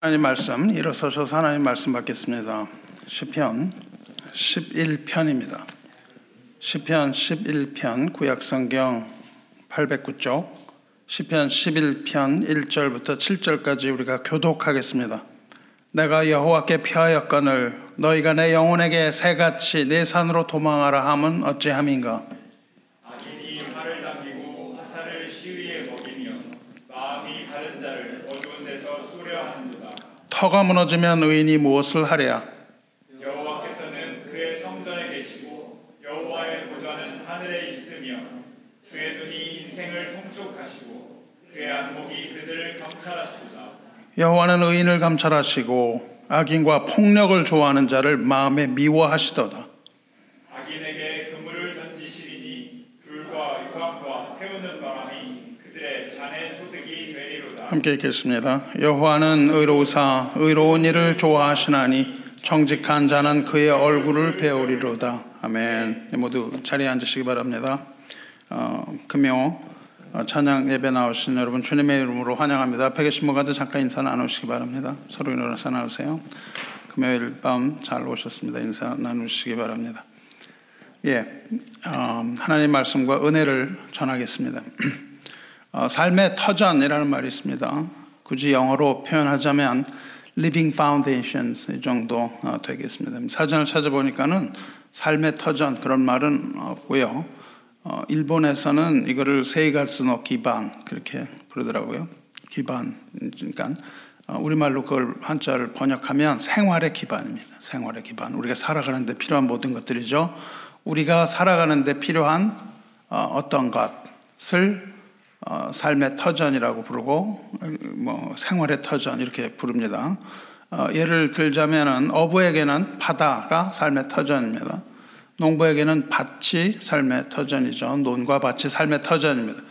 하나님 말씀 일어서셔서 하나님 말씀 받겠습니다. 시편 11편입니다. 시편 11편 구약 성경 809쪽 시편 11편 1절부터 7절까지 우리가 교독하겠습니다. 내가 여호와께 피하였거늘 너희가 내 영혼에게 새같이 내 산으로 도망하라 함은 어찌함인가 악인이 활을 당기고 화살을 시위에 먹이며 마음이 바른 자를 어두운 데서 수려하는도다. 터가 무너지면 의인이 무엇을 하랴 여호와께서는 그의 성전에 계시고 여호와의 보좌는 하늘에 있으며 그의 눈이 인생을 통촉하시고 그의 안목이 그들을 경찰하신다. 여호와는 의인을 감찰하시고 악인과 폭력을 좋아하는 자를 마음에 미워하시도다. 악인에게 그물을 던지시리니 불과 유황과 태우는 바람이 그들의 잔의 소득이 되리로다. 함께 읽겠습니다. 여호와는 의로우사 의로운 일을 좋아하시나니 정직한 자는 그의 얼굴을 배우리로다. 아멘. 모두 자리에 앉으시기 바랍니다. 어, 금요 어, 찬양 예배 나오신 여러분 주님의 이름으로 환영합니다. 앞에 계신 분과도 잠깐 인사 나누시기 바랍니다. 서로 일어나서 나오세요. 금요일 밤 잘 오셨습니다. 인사 나누시기 바랍니다. 예, 어, 하나님 말씀과 은혜를 전하겠습니다. 어, 삶의 터전이라는 말이 있습니다. 굳이 영어로 표현하자면 living foundations 이 정도 어, 되겠습니다. 사전을 찾아보니까는 삶의 터전 그런 말은 없고요. 어, 일본에서는 이거를 세이가스노 기반 그렇게 부르더라고요. 기반 그러니까 어, 우리말로 그걸 한자를 번역하면 생활의 기반입니다. 생활의 기반. 우리가 살아가는 데 필요한 모든 것들이죠. 우리가 살아가는 데 필요한 어, 어떤 것을 어, 삶의 터전이라고 부르고 뭐 생활의 터전 이렇게 부릅니다. 어, 예를 들자면은 어부에게는 바다가 삶의 터전입니다. 농부에게는 밭이 삶의 터전이죠. 논과 밭이 삶의 터전입니다.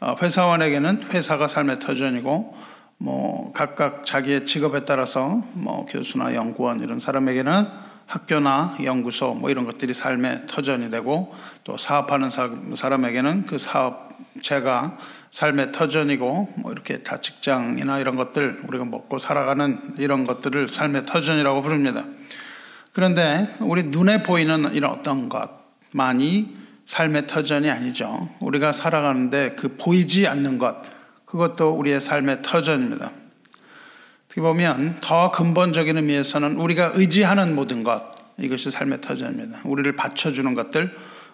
어, 회사원에게는 회사가 삶의 터전이고 뭐 각각 자기의 직업에 따라서 뭐 교수나 연구원 이런 사람에게는 학교나 연구소 뭐 이런 것들이 삶의 터전이 되고 또 사업하는 사람에게는 그 사업체가 삶의 터전이고 뭐 이렇게 다 직장이나 이런 것들 우리가 먹고 살아가는 이런 것들을 삶의 터전이라고 부릅니다. 그런데 우리 눈에 보이는 이런 어떤 것만이 삶의 터전이 아니죠. 우리가 살아가는데 그 보이지 않는 것 그것도 우리의 삶의 터전입니다. 어떻게 보면 더 근본적인 의미에서는 우리가 의지하는 모든 것 이것이 삶의 터전입니다. 우리를 받쳐주는 것들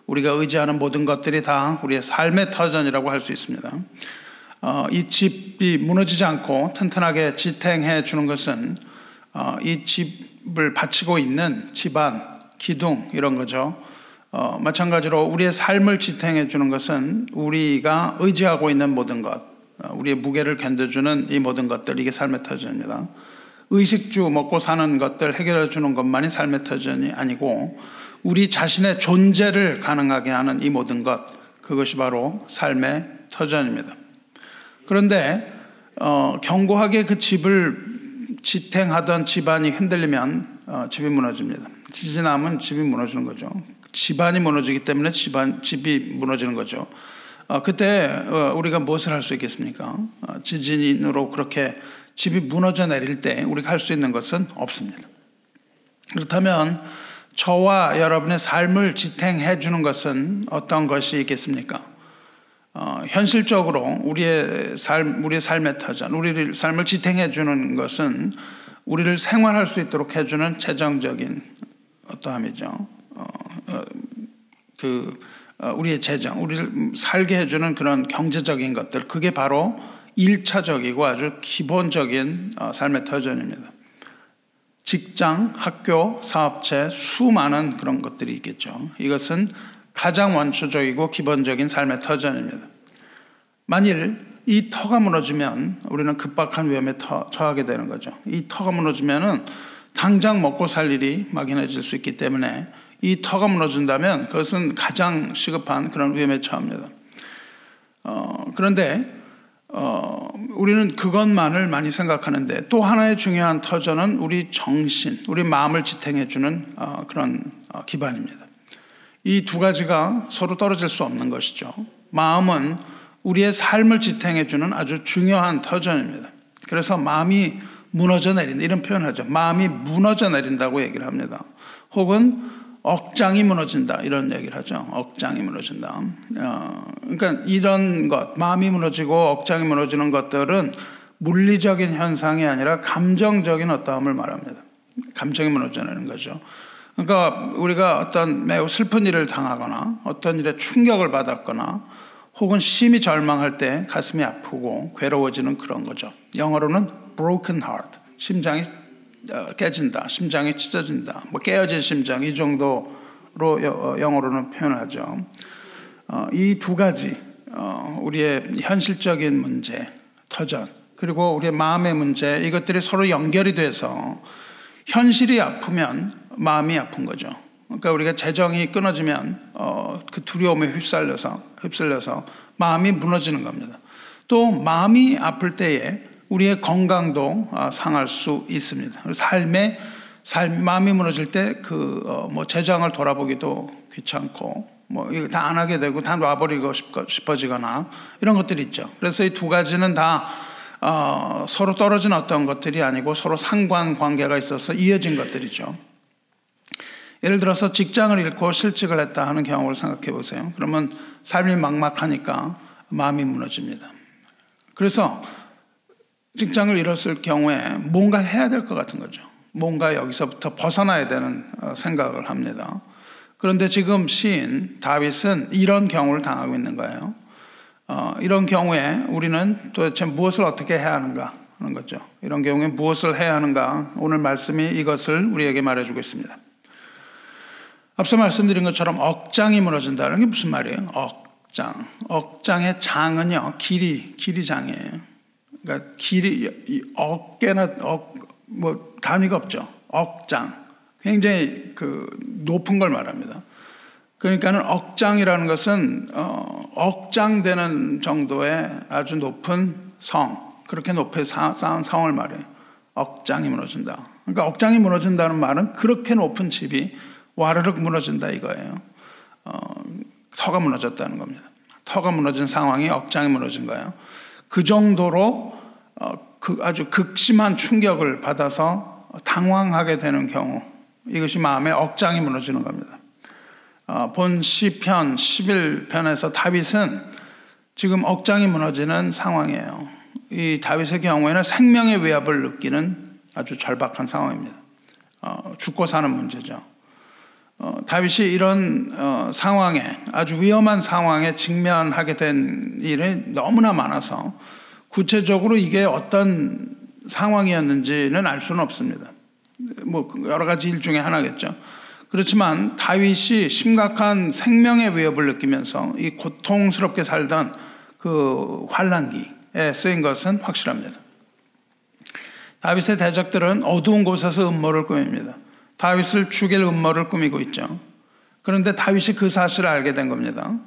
우리가 의지하는 모든 것들이 다 우리의 삶의 터전이라고 할 수 있습니다. 어, 이 집이 무너지지 않고 튼튼하게 지탱해 주는 것은 어, 이 집을 바치고 있는 집안, 기둥 이런 거죠. 어, 마찬가지로 우리의 삶을 지탱해 주는 것은 우리가 의지하고 있는 모든 것, 어, 우리의 무게를 견뎌주는 이 모든 것들 이게 삶의 터전입니다. 의식주 먹고 사는 것들 해결해 주는 것만이 삶의 터전이 아니고 우리 자신의 존재를 가능하게 하는 이 모든 것 그것이 바로 삶의 터전입니다. 그런데 어, 견고하게 그 집을 지탱하던 집안이 흔들리면 어, 집이 무너집니다. 지진 나면 집이 무너지는 거죠. 집안이 무너지기 때문에 집안 집이 무너지는 거죠. 어, 그때 어, 우리가 무엇을 할 수 있겠습니까? 어, 지진으로 그렇게 집이 무너져 내릴 때 우리가 할 수 있는 것은 없습니다. 그렇다면 저와 여러분의 삶을 지탱해 주는 것은 어떤 것이 있겠습니까? 어, 현실적으로 우리의 삶, 우리의 삶의 터전, 우리를 삶을 지탱해 주는 것은 우리를 생활할 수 있도록 해주는 재정적인 어떠함이죠. 어, 어, 그 어, 우리의 재정, 우리를 살게 해주는 그런 경제적인 것들, 그게 바로 일차적이고 아주 기본적인 어, 삶의 터전입니다. 직장, 학교, 사업체, 수많은 그런 것들이 있겠죠. 이것은 가장 원초적이고 기본적인 삶의 터전입니다. 만일 이 터가 무너지면 우리는 급박한 위험에 처하게 되는 거죠. 이 터가 무너지면은 당장 먹고 살 일이 막연해질 수 있기 때문에 이 터가 무너진다면 그것은 가장 시급한 그런 위험에 처합니다. 어, 그런데 어, 우리는 그것만을 많이 생각하는데 또 하나의 중요한 터전은 우리 정신, 우리 마음을 지탱해주는 어, 그런 어, 기반입니다. 이 두 가지가 서로 떨어질 수 없는 것이죠. 마음은 우리의 삶을 지탱해주는 아주 중요한 터전입니다. 그래서 마음이 무너져 내린다 이런 표현하죠. 마음이 무너져 내린다고 얘기를 합니다. 혹은 억장이 무너진다 이런 얘기를 하죠. 억장이 무너진다. 어, 그러니까 이런 것 마음이 무너지고 억장이 무너지는 것들은 물리적인 현상이 아니라 감정적인 어떠함을 말합니다. 감정이 무너져내는 거죠. 그러니까 우리가 어떤 매우 슬픈 일을 당하거나 어떤 일에 충격을 받았거나 혹은 심히 절망할 때 가슴이 아프고 괴로워지는 그런 거죠. 영어로는 broken heart, 심장이 어, 깨진다, 심장이 찢어진다, 뭐 깨어진 심장 이 정도로 어, 영어로는 표현하죠. 어, 이두 가지 우리의 현실적인 문제, 터전 그리고 우리의 마음의 문제 이것들이 서로 연결이 돼서 현실이 아프면 마음이 아픈 거죠. 그러니까 우리가 재정이 끊어지면 어, 그 두려움에 휩쓸려서 휩쓸려서 마음이 무너지는 겁니다. 또 마음이 아플 때에 우리의 건강도 어, 상할 수 있습니다. 삶의 삶 마음이 무너질 때 그뭐 어, 재정을 돌아보기도 귀찮고 뭐 이거 다 안 하게 되고 다 놔버리고 싶어지거나 이런 것들이 있죠. 그래서 이 두 가지는 다 어, 서로 떨어진 어떤 것들이 아니고 서로 상관 관계가 있어서 이어진 것들이죠. 예를 들어서 직장을 잃고 실직을 했다 하는 경우를 생각해 보세요. 그러면 삶이 막막하니까 마음이 무너집니다. 그래서 직장을 잃었을 경우에 뭔가 해야 될 것 같은 거죠. 뭔가 여기서부터 벗어나야 되는 어, 생각을 합니다. 그런데 지금 시인 다윗은 이런 경우를 당하고 있는 거예요. 어, 이런 경우에 우리는 도대체 무엇을 어떻게 해야 하는가 하는 거죠. 이런 경우에 무엇을 해야 하는가 오늘 말씀이 이것을 우리에게 말해주고 있습니다. 앞서 말씀드린 것처럼 억장이 무너진다는 게 무슨 말이에요? 억장. 억장의 장은요, 길이, 길이 장이에요. 그러니까 길이, 어깨나, 억, 뭐, 단위가 없죠. 억장. 굉장히 그 높은 걸 말합니다. 그러니까는 억장이라는 것은 어, 억장되는 정도의 아주 높은 성, 그렇게 높이 쌓은 성을 말해요. 억장이 무너진다. 그러니까 억장이 무너진다는 말은 그렇게 높은 집이 와르륵 무너진다 이거예요. 어, 터가 무너졌다는 겁니다. 터가 무너진 상황이 억장이 무너진 거예요. 그 정도로 아주 극심한 충격을 받아서 당황하게 되는 경우 이것이 마음의 억장이 무너지는 겁니다. 어, 본 시편 11편에서 다윗은 지금 억장이 무너지는 상황이에요. 이 다윗의 경우에는 생명의 위협을 느끼는 아주 절박한 상황입니다. 어, 죽고 사는 문제죠. 어, 다윗이 이런 어, 상황에 아주 위험한 상황에 직면하게 된 일이 너무나 많아서 구체적으로 이게 어떤 상황이었는지는 알 수는 없습니다. 뭐 여러 가지 일 중에 하나겠죠. 그렇지만 다윗이 심각한 생명의 위협을 느끼면서 이 고통스럽게 살던 그 환란기에 쓰인 것은 확실합니다. 다윗의 대적들은 어두운 곳에서 음모를 꾸밉니다. 다윗을 죽일 음모를 꾸미고 있죠. 그런데 다윗이 그 사실을 알게 된 겁니다.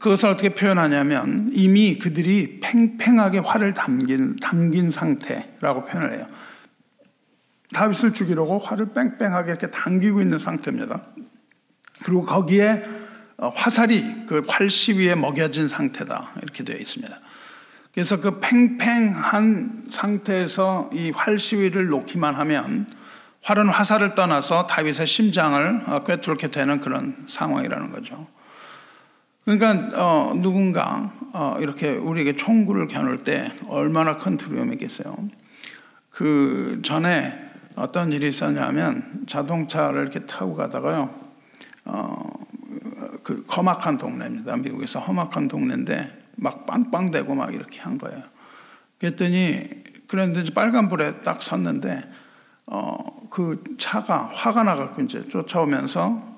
그것을 어떻게 표현하냐면 이미 그들이 팽팽하게 활을 담긴, 담긴 상태라고 표현을 해요. 다윗을 죽이려고 활을 뺑뺑하게 이렇게 당기고 있는 상태입니다. 그리고 거기에 화살이 그 활시위에 먹여진 상태다. 이렇게 되어 있습니다. 그래서 그 팽팽한 상태에서 이 활시위를 놓기만 하면 활은 화살을 떠나서 다윗의 심장을 어, 꿰뚫게 되는 그런 상황이라는 거죠. 그러니까 어, 누군가 어, 이렇게 우리에게 총구를 겨눌 때 얼마나 큰 두려움이겠어요. 그 전에 어떤 일이 있었냐면 자동차를 이렇게 타고 가다가요. 어, 그 험악한 동네입니다. 미국에서 험악한 동네인데 막 빵빵대고 막 이렇게 한 거예요. 그랬더니 그런데 빨간불에 딱 섰는데 어, 그 차가 화가 나갖고 이제 쫓아오면서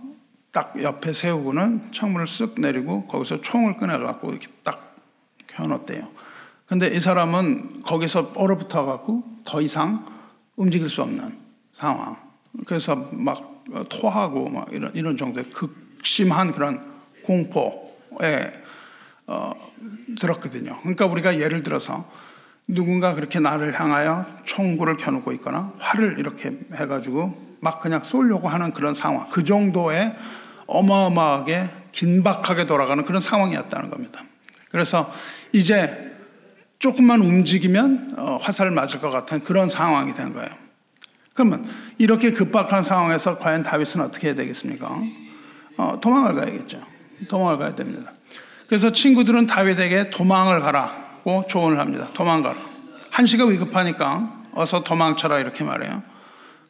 딱 옆에 세우고는 창문을 쓱 내리고 거기서 총을 꺼내갖고 이렇게 딱 켜놓대요. 근데 이 사람은 거기서 얼어붙어 갖고 더 이상 움직일 수 없는 상황. 그래서 막 토하고 막 이런 이런 정도의 극심한 그런 공포에 어, 들었거든요. 그러니까 우리가 예를 들어서 누군가 그렇게 나를 향하여 총구를 켜놓고 있거나 활을 이렇게 해가지고 막 그냥 쏘려고 하는 그런 상황. 그 정도의 어마어마하게 긴박하게 돌아가는 그런 상황이었다는 겁니다. 그래서 이제 조금만 움직이면 어, 화살을 맞을 것 같은 그런 상황이 된 거예요. 그러면 이렇게 급박한 상황에서 과연 다윗은 어떻게 해야 되겠습니까? 어, 도망을 가야겠죠. 도망을 가야 됩니다. 그래서 친구들은 다윗에게 도망을 가라고 조언을 합니다. 도망가라. 한시가 위급하니까 어서 도망쳐라 이렇게 말해요.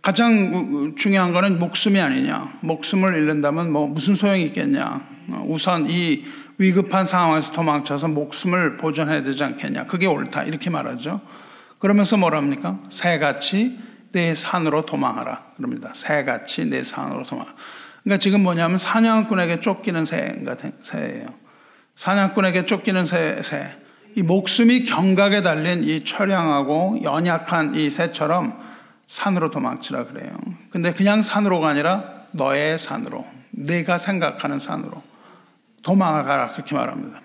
가장 중요한 거는 목숨이 아니냐. 목숨을 잃는다면 뭐 무슨 소용이 있겠냐. 어, 우선 이 위급한 상황에서 도망쳐서 목숨을 보존해야 되지 않겠냐. 그게 옳다. 이렇게 말하죠. 그러면서 뭐랍니까? 새같이 내 산으로 도망하라. 그럽니다. 새같이 내 산으로 도망. 그러니까 지금 뭐냐면 사냥꾼에게 쫓기는 새가 새예요. 사냥꾼에게 쫓기는 새, 새. 이 목숨이 경각에 달린 이 처량하고 연약한 이 새처럼 산으로 도망치라 그래요. 근데 그냥 산으로가 아니라 너의 산으로, 내가 생각하는 산으로 도망을 가라 그렇게 말합니다.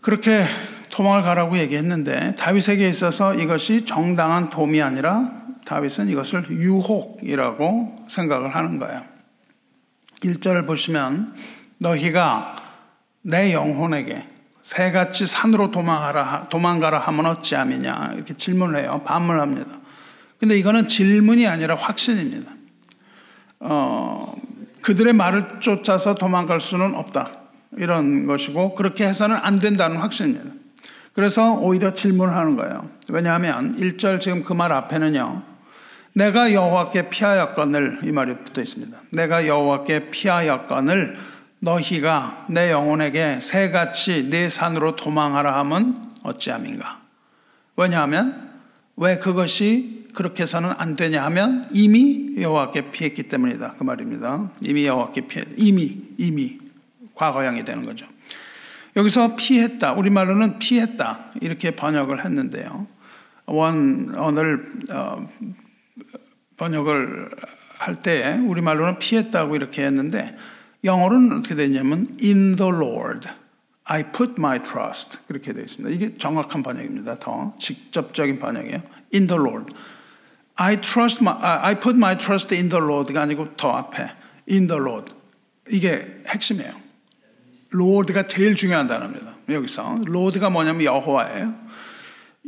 그렇게 도망을 가라고 얘기했는데 다윗에게 있어서 이것이 정당한 도움이 아니라 다윗은 이것을 유혹이라고 생각을 하는 거예요. 1절을 보시면 너희가 내 영혼에게 새같이 산으로 도망하라, 도망가라 하면 어찌함이냐 이렇게 질문을 해요. 반문합니다. 근데 이거는 질문이 아니라 확신입니다. 어, 그들의 말을 쫓아서 도망갈 수는 없다. 이런 것이고 그렇게 해서는 안 된다는 확신입니다. 그래서 오히려 질문을 하는 거예요. 왜냐하면 1절 지금 그 말 앞에는요. 내가 여호와께 피하였건을 이 말이 붙어 있습니다. 내가 여호와께 피하였건을 너희가 내 영혼에게 새같이 내 산으로 도망하라 하면 어찌함인가? 왜냐하면 왜 그것이 그렇게 해서는 안 되냐 하면 이미 여호와께 피했기 때문이다. 그 말입니다. 이미 여호와께 피해 이미 이미 과거형이 되는 거죠. 여기서 피했다. 우리 말로는 피했다. 이렇게 번역을 했는데요. 원 언어를 어, 번역을 할 때 우리 말로는 피했다고 이렇게 했는데 영어로는 어떻게 되냐면 in the Lord I put my trust 그렇게 되어 있습니다. 이게 정확한 번역입니다. 더 직접적인 번역이에요. in the Lord I trust my, I put my trust in the Lord가 아니고 더 앞에 in the Lord 이게 핵심이에요. Lord가 제일 중요한 단어입니다. 여기서 Lord가 뭐냐면 여호와예요.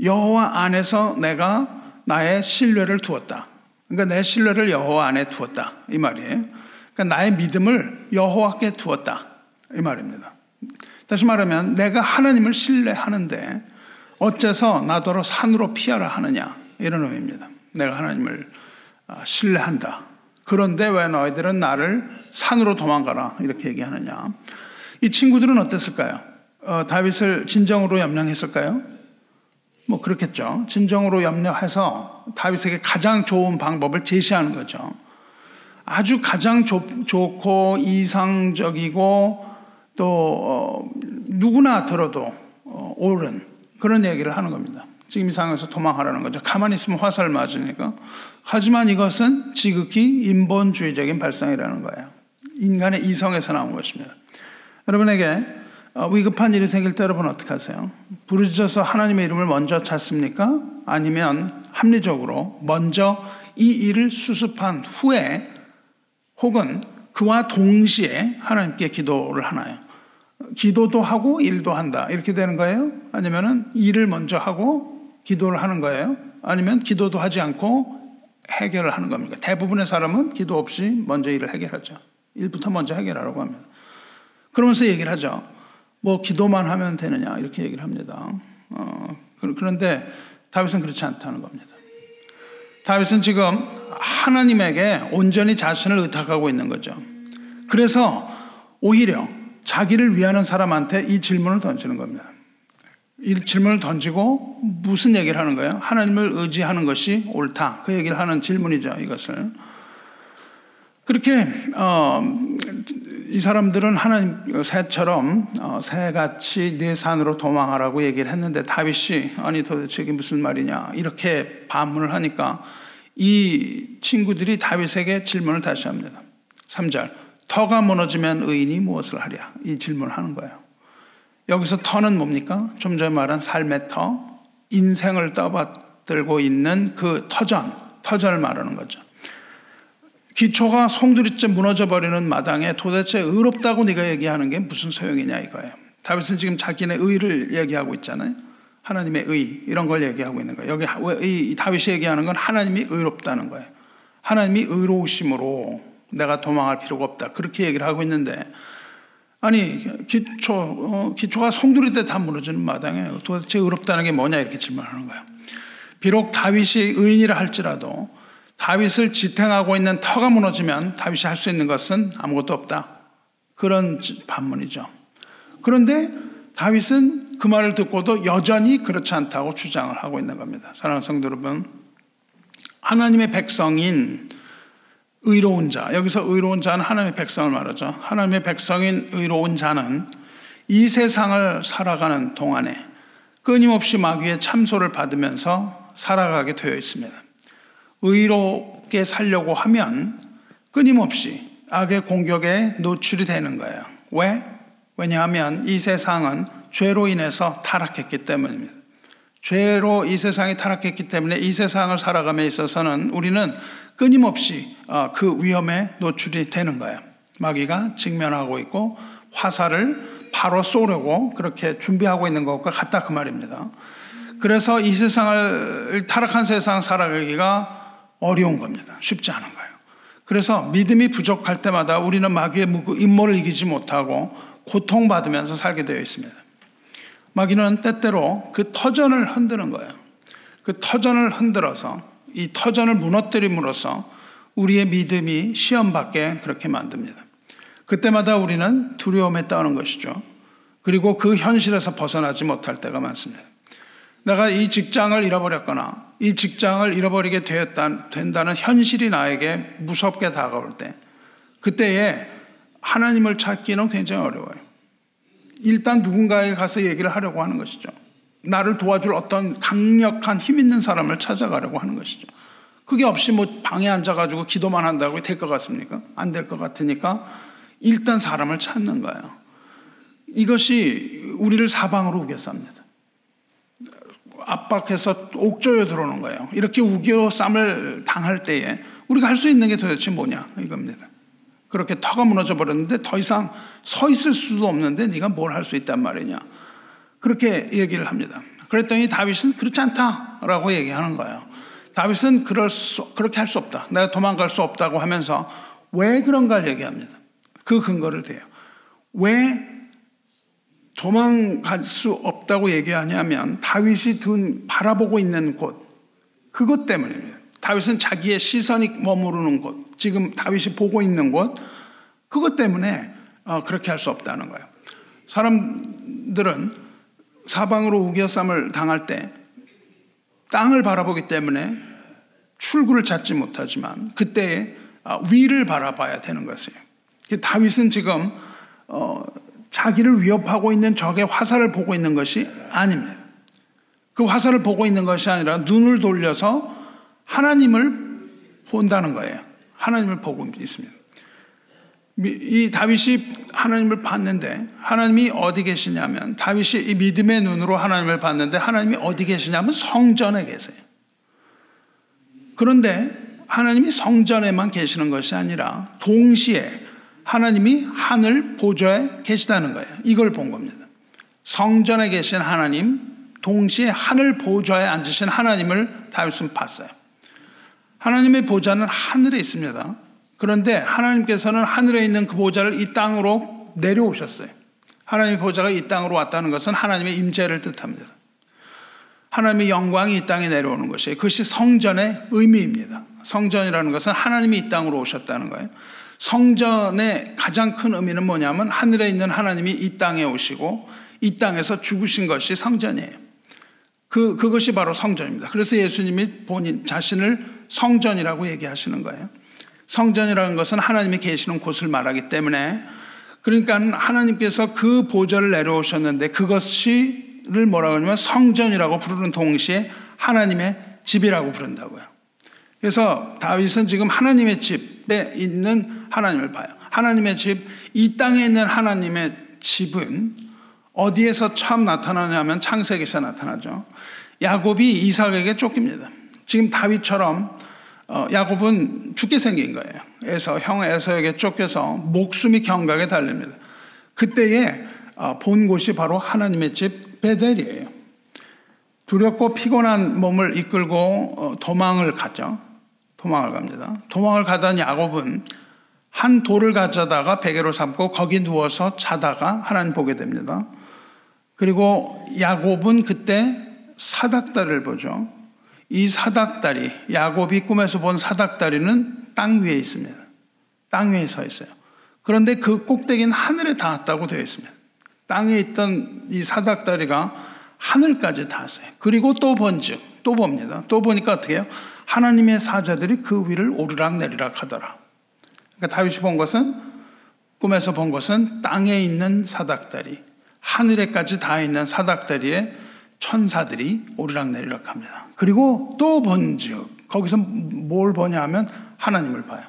여호와 안에서 내가 나의 신뢰를 두었다. 그러니까 내 신뢰를 여호와 안에 두었다 이 말이에요. 그러니까 나의 믿음을 여호와께 두었다 이 말입니다. 다시 말하면 내가 하나님을 신뢰하는데 어째서 나더러 산으로 피하라 하느냐 이런 의미입니다. 내가 하나님을 아, 신뢰한다. 그런데 왜 너희들은 나를 산으로 도망가라 이렇게 얘기하느냐? 이 친구들은 어땠을까요? 어, 다윗을 진정으로 염려했을까요? 뭐 그렇겠죠. 진정으로 염려해서 다윗에게 가장 좋은 방법을 제시하는 거죠. 아주 가장 조, 좋고 이상적이고 또 어, 누구나 들어도 어, 옳은 그런 얘기를 하는 겁니다. 지금 이 상황에서 도망하라는 거죠. 가만히 있으면 화살 맞으니까. 하지만 이것은 지극히 인본주의적인 발상이라는 거예요. 인간의 이성에서 나온 것입니다. 여러분에게 어, 위급한 일이 생길 때 여러분 어떻게 하세요? 부르짖어서 하나님의 이름을 먼저 찾습니까? 아니면 합리적으로 먼저 이 일을 수습한 후에 혹은 그와 동시에 하나님께 기도를 하나요? 기도도 하고 일도 한다. 이렇게 되는 거예요? 아니면은 일을 먼저 하고 기도를 하는 거예요? 아니면 기도도 하지 않고 해결을 하는 겁니까? 대부분의 사람은 기도 없이 먼저 일을 해결하죠. 일부터 먼저 해결하라고 합니다. 그러면서 얘기를 하죠. 뭐 기도만 하면 되느냐 이렇게 얘기를 합니다. 어, 그런데 다윗은 그렇지 않다는 겁니다. 다윗은 지금 하나님에게 온전히 자신을 의탁하고 있는 거죠. 그래서 오히려 자기를 위하는 사람한테 이 질문을 던지는 겁니다. 이 질문을 던지고 무슨 얘기를 하는 거예요? 하나님을 의지하는 것이 옳다. 그 얘기를 하는 질문이죠. 이것을. 그렇게 어, 이 사람들은 하나님 새처럼 어, 새같이 네 산으로 도망하라고 얘기를 했는데 다윗이 아니 도대체 이게 무슨 말이냐 이렇게 반문을 하니까 이 친구들이 다윗에게 질문을 다시 합니다. 3절 터가 무너지면 의인이 무엇을 하랴 이 질문을 하는 거예요. 여기서 터는 뭡니까? 좀 전에 말한 삶의 터, 인생을 떠받들고 있는 그 터전, 터전을 말하는 거죠. 기초가 송두리째 무너져 버리는 마당에 도대체 의롭다고 네가 얘기하는 게 무슨 소용이냐 이거예요. 다윗은 지금 자기네 의를 얘기하고 있잖아요. 하나님의 의 이런 걸 얘기하고 있는 거예요. 여기 이 다윗이 얘기하는 건 하나님이 의롭다는 거예요. 하나님이 의로우심으로 내가 도망할 필요가 없다. 그렇게 얘기를 하고 있는데 아니 기초 어, 기초가 송두리 때다 무너지는 마당에 도대체 의롭다는 게 뭐냐 이렇게 질문하는 거예요. 비록 다윗이 의인이라 할지라도 다윗을 지탱하고 있는 터가 무너지면 다윗이 할 수 있는 것은 아무것도 없다. 그런 반문이죠. 그런데 다윗은 그 말을 듣고도 여전히 그렇지 않다고 주장을 하고 있는 겁니다. 사랑하는 성도 여러분, 하나님의 백성인 의로운 자, 여기서 의로운 자는 하나님의 백성을 말하죠. 하나님의 백성인 의로운 자는 이 세상을 살아가는 동안에 끊임없이 마귀의 참소를 받으면서 살아가게 되어 있습니다. 의롭게 살려고 하면 끊임없이 악의 공격에 노출이 되는 거예요. 왜? 왜냐하면 이 세상은 죄로 인해서 타락했기 때문입니다. 죄로 이 세상이 타락했기 때문에 이 세상을 살아감에 있어서는 우리는 끊임없이 어, 그 위험에 노출이 되는 거예요. 마귀가 직면하고 있고 화살을 바로 쏘려고 그렇게 준비하고 있는 것과 같다 그 말입니다. 그래서 이 세상을 타락한 세상 살아가기가 어려운 겁니다. 쉽지 않은 거예요. 그래서 믿음이 부족할 때마다 우리는 마귀의 임무를 이기지 못하고 고통받으면서 살게 되어 있습니다. 마귀는 때때로 그 터전을 흔드는 거예요. 그 터전을 흔들어서 이 터전을 무너뜨림으로써 우리의 믿음이 시험받게 그렇게 만듭니다. 그때마다 우리는 두려움에 떠는 것이죠. 그리고 그 현실에서 벗어나지 못할 때가 많습니다. 내가 이 직장을 잃어버렸거나 이 직장을 잃어버리게 되었다, 된다는 현실이 나에게 무섭게 다가올 때, 그때에 하나님을 찾기는 굉장히 어려워요. 일단 누군가에 가서 얘기를 하려고 하는 것이죠. 나를 도와줄 어떤 강력한 힘 있는 사람을 찾아가려고 하는 것이죠. 그게 없이 뭐 방에 앉아가지고 기도만 한다고 될 것 같습니까? 안 될 것 같으니까 일단 사람을 찾는 거예요. 이것이 우리를 사방으로 우겨쌉니다. 압박해서 옥조에 들어오는 거예요. 이렇게 우겨 쌈을 당할 때에 우리가 할 수 있는 게 도대체 뭐냐 이겁니다. 그렇게 터가 무너져 버렸는데 더 이상 서 있을 수도 없는데 네가 뭘 할 수 있단 말이냐. 그렇게 얘기를 합니다. 그랬더니 다윗은 그렇지 않다라고 얘기하는 거예요. 다윗은 그럴 수, 그렇게 할 수 없다. 내가 도망갈 수 없다고 하면서 왜 그런가를 얘기합니다. 그 근거를 대요. 왜 도망갈 수 없다고 얘기하냐면 다윗이 둔 바라보고 있는 곳 그것 때문입니다. 다윗은 자기의 시선이 머무르는 곳, 지금 다윗이 보고 있는 곳 그것 때문에 어, 그렇게 할 수 없다는 거예요. 사람들은 사방으로 우겨쌈을 당할 때 땅을 바라보기 때문에 출구를 찾지 못하지만 그때에 어, 위를 바라봐야 되는 것이에요. 다윗은 지금 어, 자기를 위협하고 있는 적의 화살을 보고 있는 것이 아닙니다. 그 화살을 보고 있는 것이 아니라 눈을 돌려서 하나님을 본다는 거예요. 하나님을 보고 있습니다. 이 다윗이 하나님을 봤는데 하나님이 어디 계시냐면 다윗이 이 믿음의 눈으로 하나님을 봤는데 하나님이 어디 계시냐면 성전에 계세요. 그런데 하나님이 성전에만 계시는 것이 아니라 동시에 하나님이 하늘 보좌에 계시다는 거예요. 이걸 본 겁니다. 성전에 계신 하나님, 동시에 하늘 보좌에 앉으신 하나님을 다윗은 봤어요. 하나님의 보좌는 하늘에 있습니다. 그런데 하나님께서는 하늘에 있는 그 보좌를 이 땅으로 내려오셨어요. 하나님의 보좌가 이 땅으로 왔다는 것은 하나님의 임재를 뜻합니다. 하나님의 영광이 이 땅에 내려오는 것이에요. 그것이 성전의 의미입니다. 성전이라는 것은 하나님이 이 땅으로 오셨다는 거예요. 성전의 가장 큰 의미는 뭐냐면 하늘에 있는 하나님이 이 땅에 오시고 이 땅에서 죽으신 것이 성전이에요. 그, 그것이 바로 성전입니다. 그래서 예수님이 본인 자신을 성전이라고 얘기하시는 거예요. 성전이라는 것은 하나님이 계시는 곳을 말하기 때문에 그러니까 하나님께서 그 보좌를 내려오셨는데 그것을 뭐라고 하냐면 성전이라고 부르는 동시에 하나님의 집이라고 부른다고요. 그래서 다윗은 지금 하나님의 집 에 있는 하나님을 봐요. 하나님의 집, 이 땅에 있는 하나님의 집은 어디에서 처음 나타나냐면 창세기에서 나타나죠. 야곱이 이삭에게 쫓깁니다. 지금 다윗처럼 어, 야곱은 죽게 생긴 거예요. 에서 형 에서에게 쫓겨서 목숨이 경각에 달립니다. 그때에 아, 본 곳이 바로 하나님의 집 베델이에요. 두렵고 피곤한 몸을 이끌고 어, 도망을 가죠. 도망을 갑니다. 도망을 가던 야곱은 한 돌을 가져다가 베개로 삼고 거기 누워서 자다가 하나님 보게 됩니다. 그리고 야곱은 그때 사닥다리를 보죠. 이 사닥다리, 야곱이 꿈에서 본 사닥다리는 땅 위에 있습니다. 땅 위에 서 있어요. 그런데 그 꼭대기는 하늘에 닿았다고 되어 있습니다. 땅에 있던 이 사닥다리가 하늘까지 닿았어요. 그리고 또 본즉, 또 봅니다. 또 보니까 어떻게 해요? 하나님의 사자들이 그 위를 오르락 내리락 하더라. 그러니까 다윗이 본 것은, 꿈에서 본 것은 땅에 있는 사닥다리, 하늘에까지 닿아 있는 사닥다리에 천사들이 오르락 내리락 합니다. 그리고 또 본즉, 거기서 뭘 보냐 하면 하나님을 봐요.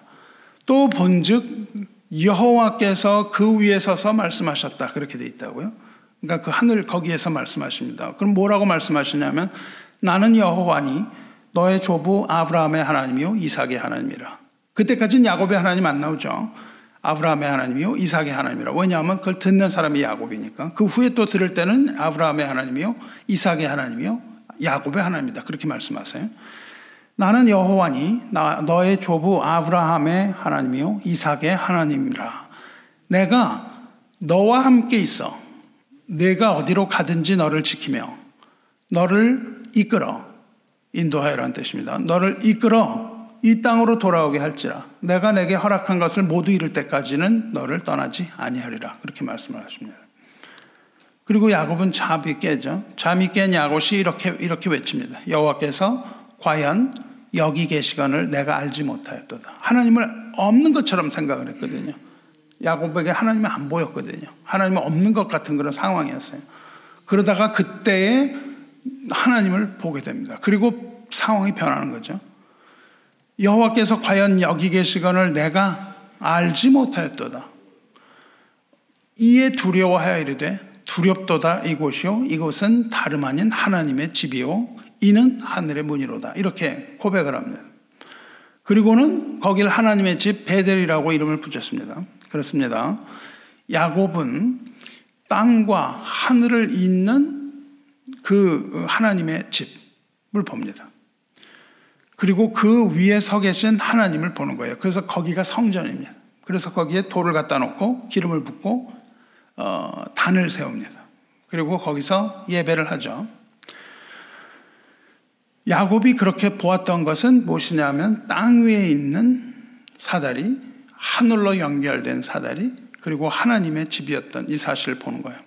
또 본즉 여호와께서 그 위에 서서 말씀하셨다. 그렇게 돼 있다고요. 그러니까 그 하늘 거기에서 말씀하십니다. 그럼 뭐라고 말씀하시냐면 나는 여호와니 너의 조부 아브라함의 하나님이요 이삭의 하나님이라. 그때까지는 야곱의 하나님 안 나오죠. 아브라함의 하나님이요 이삭의 하나님이라. 왜냐하면 그걸 듣는 사람이 야곱이니까. 그 후에 또 들을 때는 아브라함의 하나님이요 이삭의 하나님이요 야곱의 하나님이다. 그렇게 말씀하세요. 나는 여호와니 나 너의 조부 아브라함의 하나님이요 이삭의 하나님이라. 내가 너와 함께 있어. 내가 어디로 가든지 너를 지키며 너를 이끌어 인도하여라는 뜻입니다. 너를 이끌어 이 땅으로 돌아오게 할지라 내가 내게 허락한 것을 모두 이룰 때까지는 너를 떠나지 아니하리라 그렇게 말씀을 하십니다. 그리고 야곱은 잠이 깨죠. 잠이 깬 야곱이 이렇게 이렇게 외칩니다. 여호와께서 과연 여기 계시건을 내가 알지 못하였도다. 하나님을 없는 것처럼 생각을 했거든요. 야곱에게 하나님이 안 보였거든요. 하나님은 없는 것 같은 그런 상황이었어요. 그러다가 그때에 하나님을 보게 됩니다. 그리고 상황이 변하는 거죠. 여호와께서 과연 여기 계시건을 내가 알지 못하였도다. 이에 두려워하여 이르되 두렵도다 이곳이요 이곳은 다름 아닌 하나님의 집이요 이는 하늘의 문이로다. 이렇게 고백을 합니다. 그리고는 거길 하나님의 집 베델이라고 이름을 붙였습니다. 그렇습니다. 야곱은 땅과 하늘을 잇는 그 하나님의 집을 봅니다. 그리고 그 위에 서 계신 하나님을 보는 거예요. 그래서 거기가 성전입니다. 그래서 거기에 돌을 갖다 놓고 기름을 붓고 어, 단을 세웁니다. 그리고 거기서 예배를 하죠. 야곱이 그렇게 보았던 것은 무엇이냐면 땅 위에 있는 사다리, 하늘로 연결된 사다리, 그리고 하나님의 집이었던 이 사실을 보는 거예요.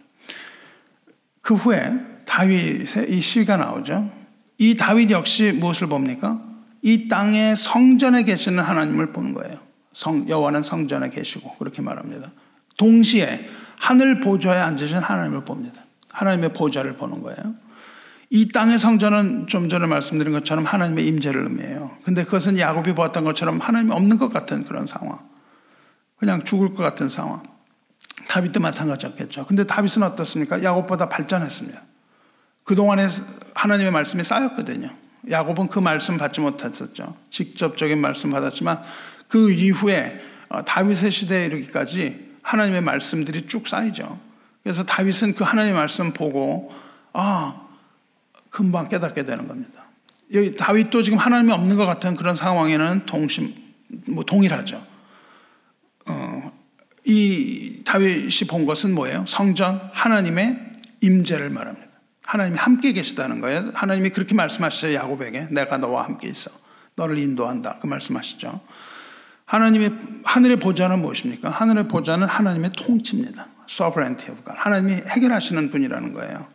그 후에 다윗의 이 시가 나오죠. 이 다윗 역시 무엇을 봅니까? 이 땅의 성전에 계시는 하나님을 보는 거예요. 성, 여호와는 성전에 계시고 그렇게 말합니다. 동시에 하늘 보좌에 앉으신 하나님을 봅니다. 하나님의 보좌를 보는 거예요. 이 땅의 성전은 좀 전에 말씀드린 것처럼 하나님의 임재를 의미해요. 근데 그것은 야곱이 보았던 것처럼 하나님이 없는 것 같은 그런 상황. 그냥 죽을 것 같은 상황. 다윗도 마찬가지였겠죠. 근데 다윗은 어떻습니까? 야곱보다 발전했습니다. 그동안에 하나님의 말씀이 쌓였거든요. 야곱은 그 말씀 받지 못했었죠. 직접적인 말씀 받았지만 그 이후에 어, 다윗의 시대에 이르기까지 하나님의 말씀들이 쭉 쌓이죠. 그래서 다윗은 그 하나님의 말씀 보고 아 금방 깨닫게 되는 겁니다. 여기 다윗도 지금 하나님이 없는 것 같은 그런 상황에는 동심, 뭐 동일하죠. 어, 이 다윗이 본 것은 뭐예요? 성전 하나님의 임재를 말합니다. 하나님이 함께 계시다는 거예요. 하나님이 그렇게 말씀하시죠. 야곱에게 내가 너와 함께 있어. 너를 인도한다. 그 말씀하시죠. 하나님의 하늘의 보좌는 무엇입니까? 하늘의 보좌는 하나님의 통치입니다. sovereignty of God. 하나님이 해결하시는 분이라는 거예요.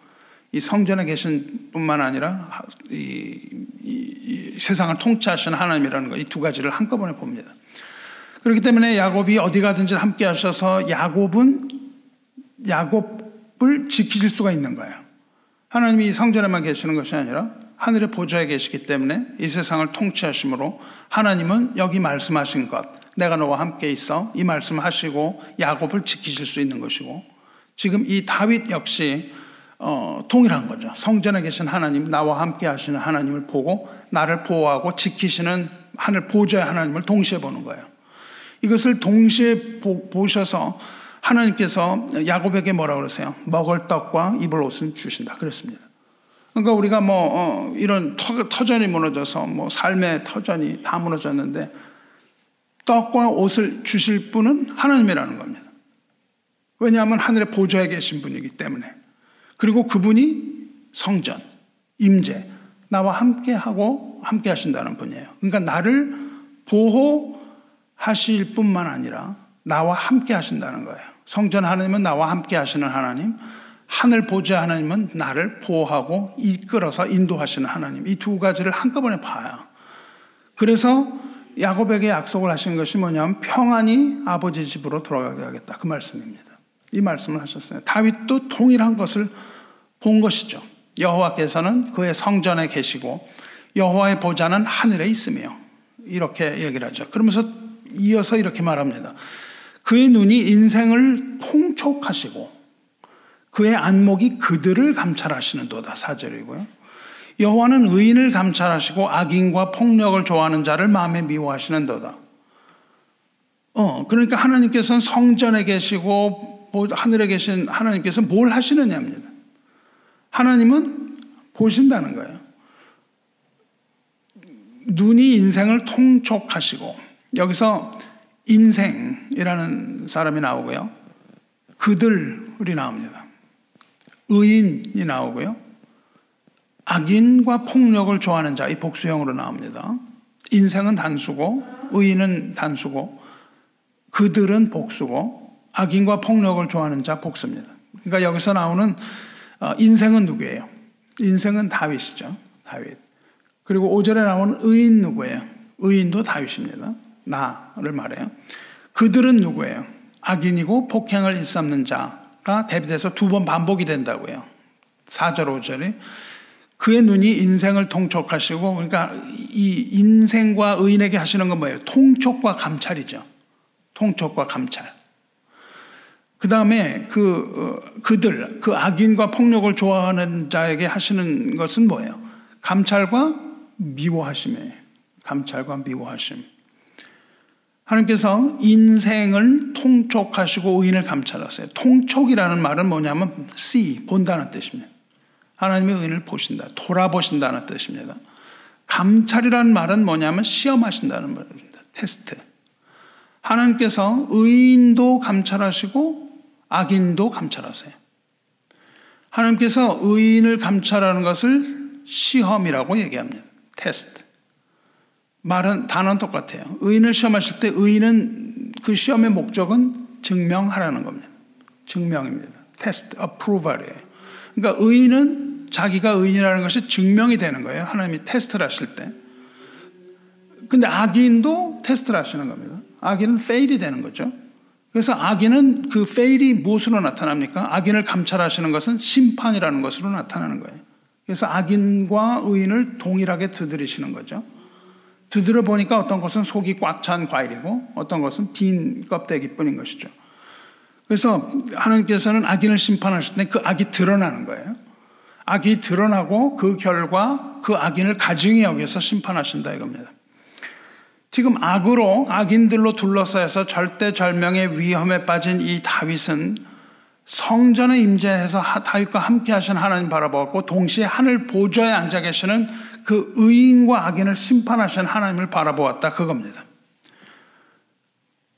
이 성전에 계신 뿐만 아니라 이, 이, 이 세상을 통치하시는 하나님이라는 거 이 두 가지를 한꺼번에 봅니다. 그렇기 때문에 야곱이 어디 가든지 함께 하셔서 야곱은 야곱을 지키실 수가 있는 거예요. 하나님이 성전에만 계시는 것이 아니라 하늘의 보좌에 계시기 때문에 이 세상을 통치하심으로 하나님은 여기 말씀하신 것, 내가 너와 함께 있어 이 말씀하시고 야곱을 지키실 수 있는 것이고 지금 이 다윗 역시 어, 동일한 거죠. 성전에 계신 하나님, 나와 함께 하시는 하나님을 보고 나를 보호하고 지키시는 하늘 보좌의 하나님을 동시에 보는 거예요. 이것을 동시에 보, 셔서 하나님께서 야곱에게 뭐라 그러세요? 먹을 떡과 입을 옷은 주신다. 그랬습니다. 그러니까 우리가 뭐 어, 이런 터, 터전이 무너져서 뭐 삶의 터전이 다 무너졌는데 떡과 옷을 주실 분은 하나님이라는 겁니다. 왜냐하면 하늘의 보좌에 계신 분이기 때문에. 그리고 그분이 성전, 임재, 나와 함께 하고 함께 하신다는 분이에요. 그러니까 나를 보호하실 뿐만 아니라 나와 함께 하신다는 거예요. 성전 하나님은 나와 함께 하시는 하나님, 하늘 보좌 하나님은 나를 보호하고 이끌어서 인도하시는 하나님. 이 두 가지를 한꺼번에 봐요. 그래서 야곱에게 약속을 하신 것이 뭐냐면 평안히 아버지 집으로 돌아가게 하겠다. 그 말씀입니다. 이 말씀을 하셨어요. 다윗도 동일한 것을 본 것이죠. 여호와께서는 그의 성전에 계시고 여호와의 보좌는 하늘에 있으며 이렇게 얘기를 하죠. 그러면서 이어서 이렇게 말합니다. 그의 눈이 인생을 통촉하시고 그의 안목이 그들을 감찰하시는도다 사절이고요. 여호와는 의인을 감찰하시고 악인과 폭력을 좋아하는 자를 마음에 미워하시는도다. 어, 그러니까 하나님께서는 성전에 계시고 하늘에 계신 하나님께서 뭘 하시느냐입니다. 하나님은 보신다는 거예요. 눈이 인생을 통촉하시고 여기서 인생이라는 사람이 나오고요. 그들이 나옵니다. 의인이 나오고요. 악인과 폭력을 좋아하는 자, 이 복수형으로 나옵니다. 인생은 단수고, 의인은 단수고, 그들은 복수고, 악인과 폭력을 좋아하는 자 복수입니다. 그러니까 여기서 나오는 어, 인생은 누구예요? 인생은 다윗이죠. 다윗. 그리고 5절에 나오는 의인 누구예요? 의인도 다윗입니다. 나를 말해요. 그들은 누구예요? 악인이고 폭행을 일삼는 자가 대비돼서 두 번 반복이 된다고요. 4절, 5절이. 그의 눈이 인생을 통촉하시고, 그러니까 이 인생과 의인에게 하시는 건 뭐예요? 통촉과 감찰이죠. 통촉과 감찰. 그 다음에 그, 어, 그들, 그 악인과 폭력을 좋아하는 자에게 하시는 것은 뭐예요? 감찰과 미워하심이에요. 감찰과 미워하심. 하나님께서 인생을 통촉하시고 의인을 감찰하세요. 통촉이라는 말은 뭐냐면 see, 본다는 뜻입니다. 하나님의 의인을 보신다, 돌아보신다는 뜻입니다. 감찰이라는 말은 뭐냐면 시험하신다는 말입니다. 테스트. 하나님께서 의인도 감찰하시고 악인도 감찰하세요. 하나님께서 의인을 감찰하는 것을 시험이라고 얘기합니다. 테스트. 말은 단어는 똑같아요. 의인을 시험하실 때 의인은 그 시험의 목적은 증명하라는 겁니다. 증명입니다. 테스트, approval이에요. 그러니까 의인은 자기가 의인이라는 것이 증명이 되는 거예요. 하나님이 테스트를 하실 때. 근데 악인도 테스트를 하시는 겁니다. 악인은 fail이 되는 거죠. 그래서 악인은 그 fail이 무엇으로 나타납니까? 악인을 감찰하시는 것은 심판이라는 것으로 나타나는 거예요. 그래서 악인과 의인을 동일하게 두드리시는 거죠. 두드려 보니까 어떤 것은 속이 꽉 찬 과일이고 어떤 것은 빈 껍데기뿐인 것이죠. 그래서 하나님께서는 악인을 심판하실 때 그 악이 드러나는 거예요. 악이 드러나고 그 결과 그 악인을 가증히 여기서 심판하신다 이겁니다. 지금 악으로 악인들로 둘러싸여서 절대절명의 위험에 빠진 이 다윗은 성전에 임재해서 다윗과 함께 하신 하나님 바라보았고 동시에 하늘 보좌에 앉아 계시는 그 의인과 악인을 심판하신 하나님을 바라보았다 그겁니다.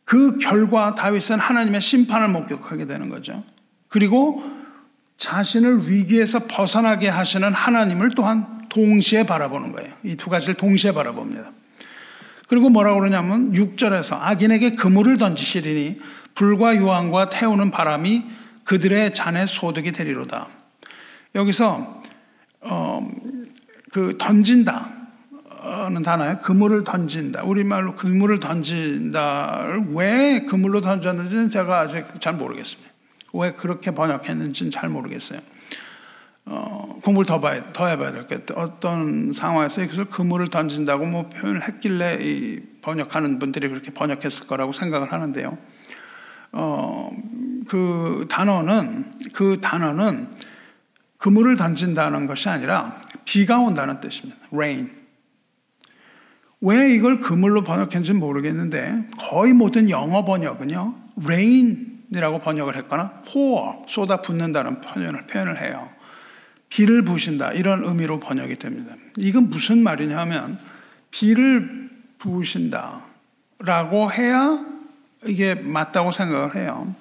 그 결과 다윗은 하나님의 심판을 목격하게 되는 거죠. 그리고 자신을 위기에서 벗어나게 하시는 하나님을 또한 동시에 바라보는 거예요. 이 두 가지를 동시에 바라봅니다. 그리고 뭐라고 그러냐면 6절에서 악인에게 그물을 던지시리니 불과 유황과 태우는 바람이 그들의 잔의 소득이 되리로다. 여기서 어, 그 던진다는 단어에 그물을 던진다. 우리말로 그물을 던진다를 왜 그물로 던졌는지는 제가 아직 잘 모르겠습니다. 왜 그렇게 번역했는지는 잘 모르겠어요. 어, 공부를 더, 봐야, 더 해봐야 될 것 같아요. 어떤 상황에서 이것을 그물을 던진다고 뭐 표현을 했길래 이 번역하는 분들이 그렇게 번역했을 거라고 생각을 하는데요. 어, 그 단어는, 그 단어는 그물을 던진다는 것이 아니라 비가 온다는 뜻입니다. rain. 왜 이걸 그물로 번역했는지 모르겠는데 거의 모든 영어 번역은요, rain rain이라고 번역을 했거나 pour, 쏟아 붓는다는 표현을, 표현을 해요. 비를 부으신다 이런 의미로 번역이 됩니다. 이건 무슨 말이냐면 비를 부으신다라고 해야 이게 맞다고 생각을 해요.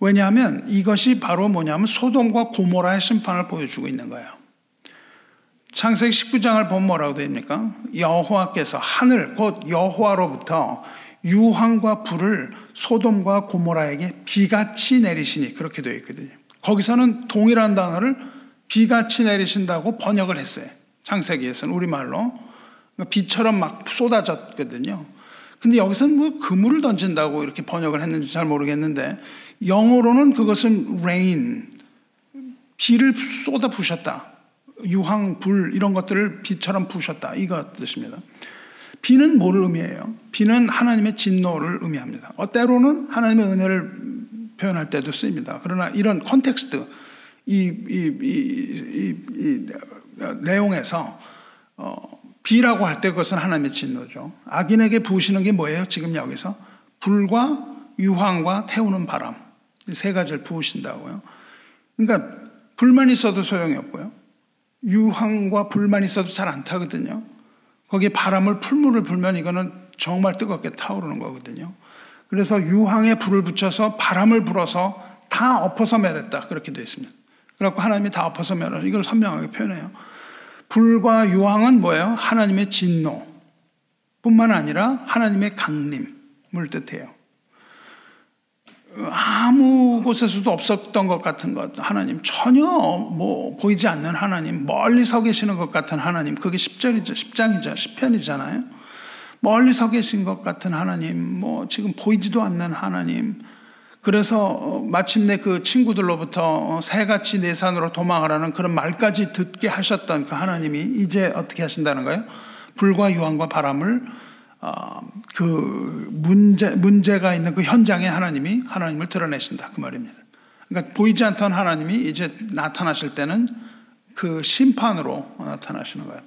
왜냐하면 이것이 바로 뭐냐면 소돔과 고모라의 심판을 보여주고 있는 거예요. 창세기 19장을 보면 뭐라고 됩니까? 여호와께서 하늘 곧 여호와로부터 유황과 불을 소돔과 고모라에게 비같이 내리시니 그렇게 되어 있거든요. 거기서는 동일한 단어를 비같이 내리신다고 번역을 했어요. 창세기에서는 우리말로 그러니까 비처럼 막 쏟아졌거든요. 근데 여기서는 뭐 그물을 던진다고 이렇게 번역을 했는지 잘 모르겠는데 영어로는 그것은 rain 비를 쏟아 부셨다. 유황, 불 이런 것들을 비처럼 부셨다. 이거 뜻입니다. 비는 뭐를 의미해요? 비는 하나님의 진노를 의미합니다. 어, 때로는 하나님의 은혜를 표현할 때도 쓰입니다. 그러나 이런 context, 이, 이, 이, 이 내용에서 어, 비라고 할 때 그것은 하나님의 진노죠. 악인에게 부으시는 게 뭐예요? 지금 여기서 불과 유황과 태우는 바람 세 가지를 부으신다고요. 그러니까 불만 있어도 소용이 없고요. 유황과 불만 있어도 잘 안 타거든요. 거기에 바람을 풀물을 불면 이거는 정말 뜨겁게 타오르는 거거든요. 그래서 유황에 불을 붙여서 바람을 불어서 다 엎어서 매렸다. 그렇게 되어 있습니다. 그래갖고 하나님이 다 엎어서 매라. 이걸 선명하게 표현해요. 불과 유황은 뭐예요? 하나님의 진노. 뿐만 아니라 하나님의 강림을 뜻해요. 아무 곳에서도 없었던 것 같은 것, 하나님, 전혀 뭐 보이지 않는 하나님, 멀리 서 계시는 것 같은 하나님, 그게 10절이죠, 10장이죠, 10편이잖아요. 멀리 서 계신 것 같은 하나님, 뭐 지금 보이지도 않는 하나님. 그래서 마침내 그 친구들로부터 새같이 내 산으로 도망하라는 그런 말까지 듣게 하셨던 그 하나님이 이제 어떻게 하신다는 거예요? 불과 유황과 바람을 어, 그 문제, 문제가 있는 그 현장에 하나님이 하나님을 드러내신다. 그 말입니다. 그러니까 보이지 않던 하나님이 이제 나타나실 때는 그 심판으로 나타나시는 거예요.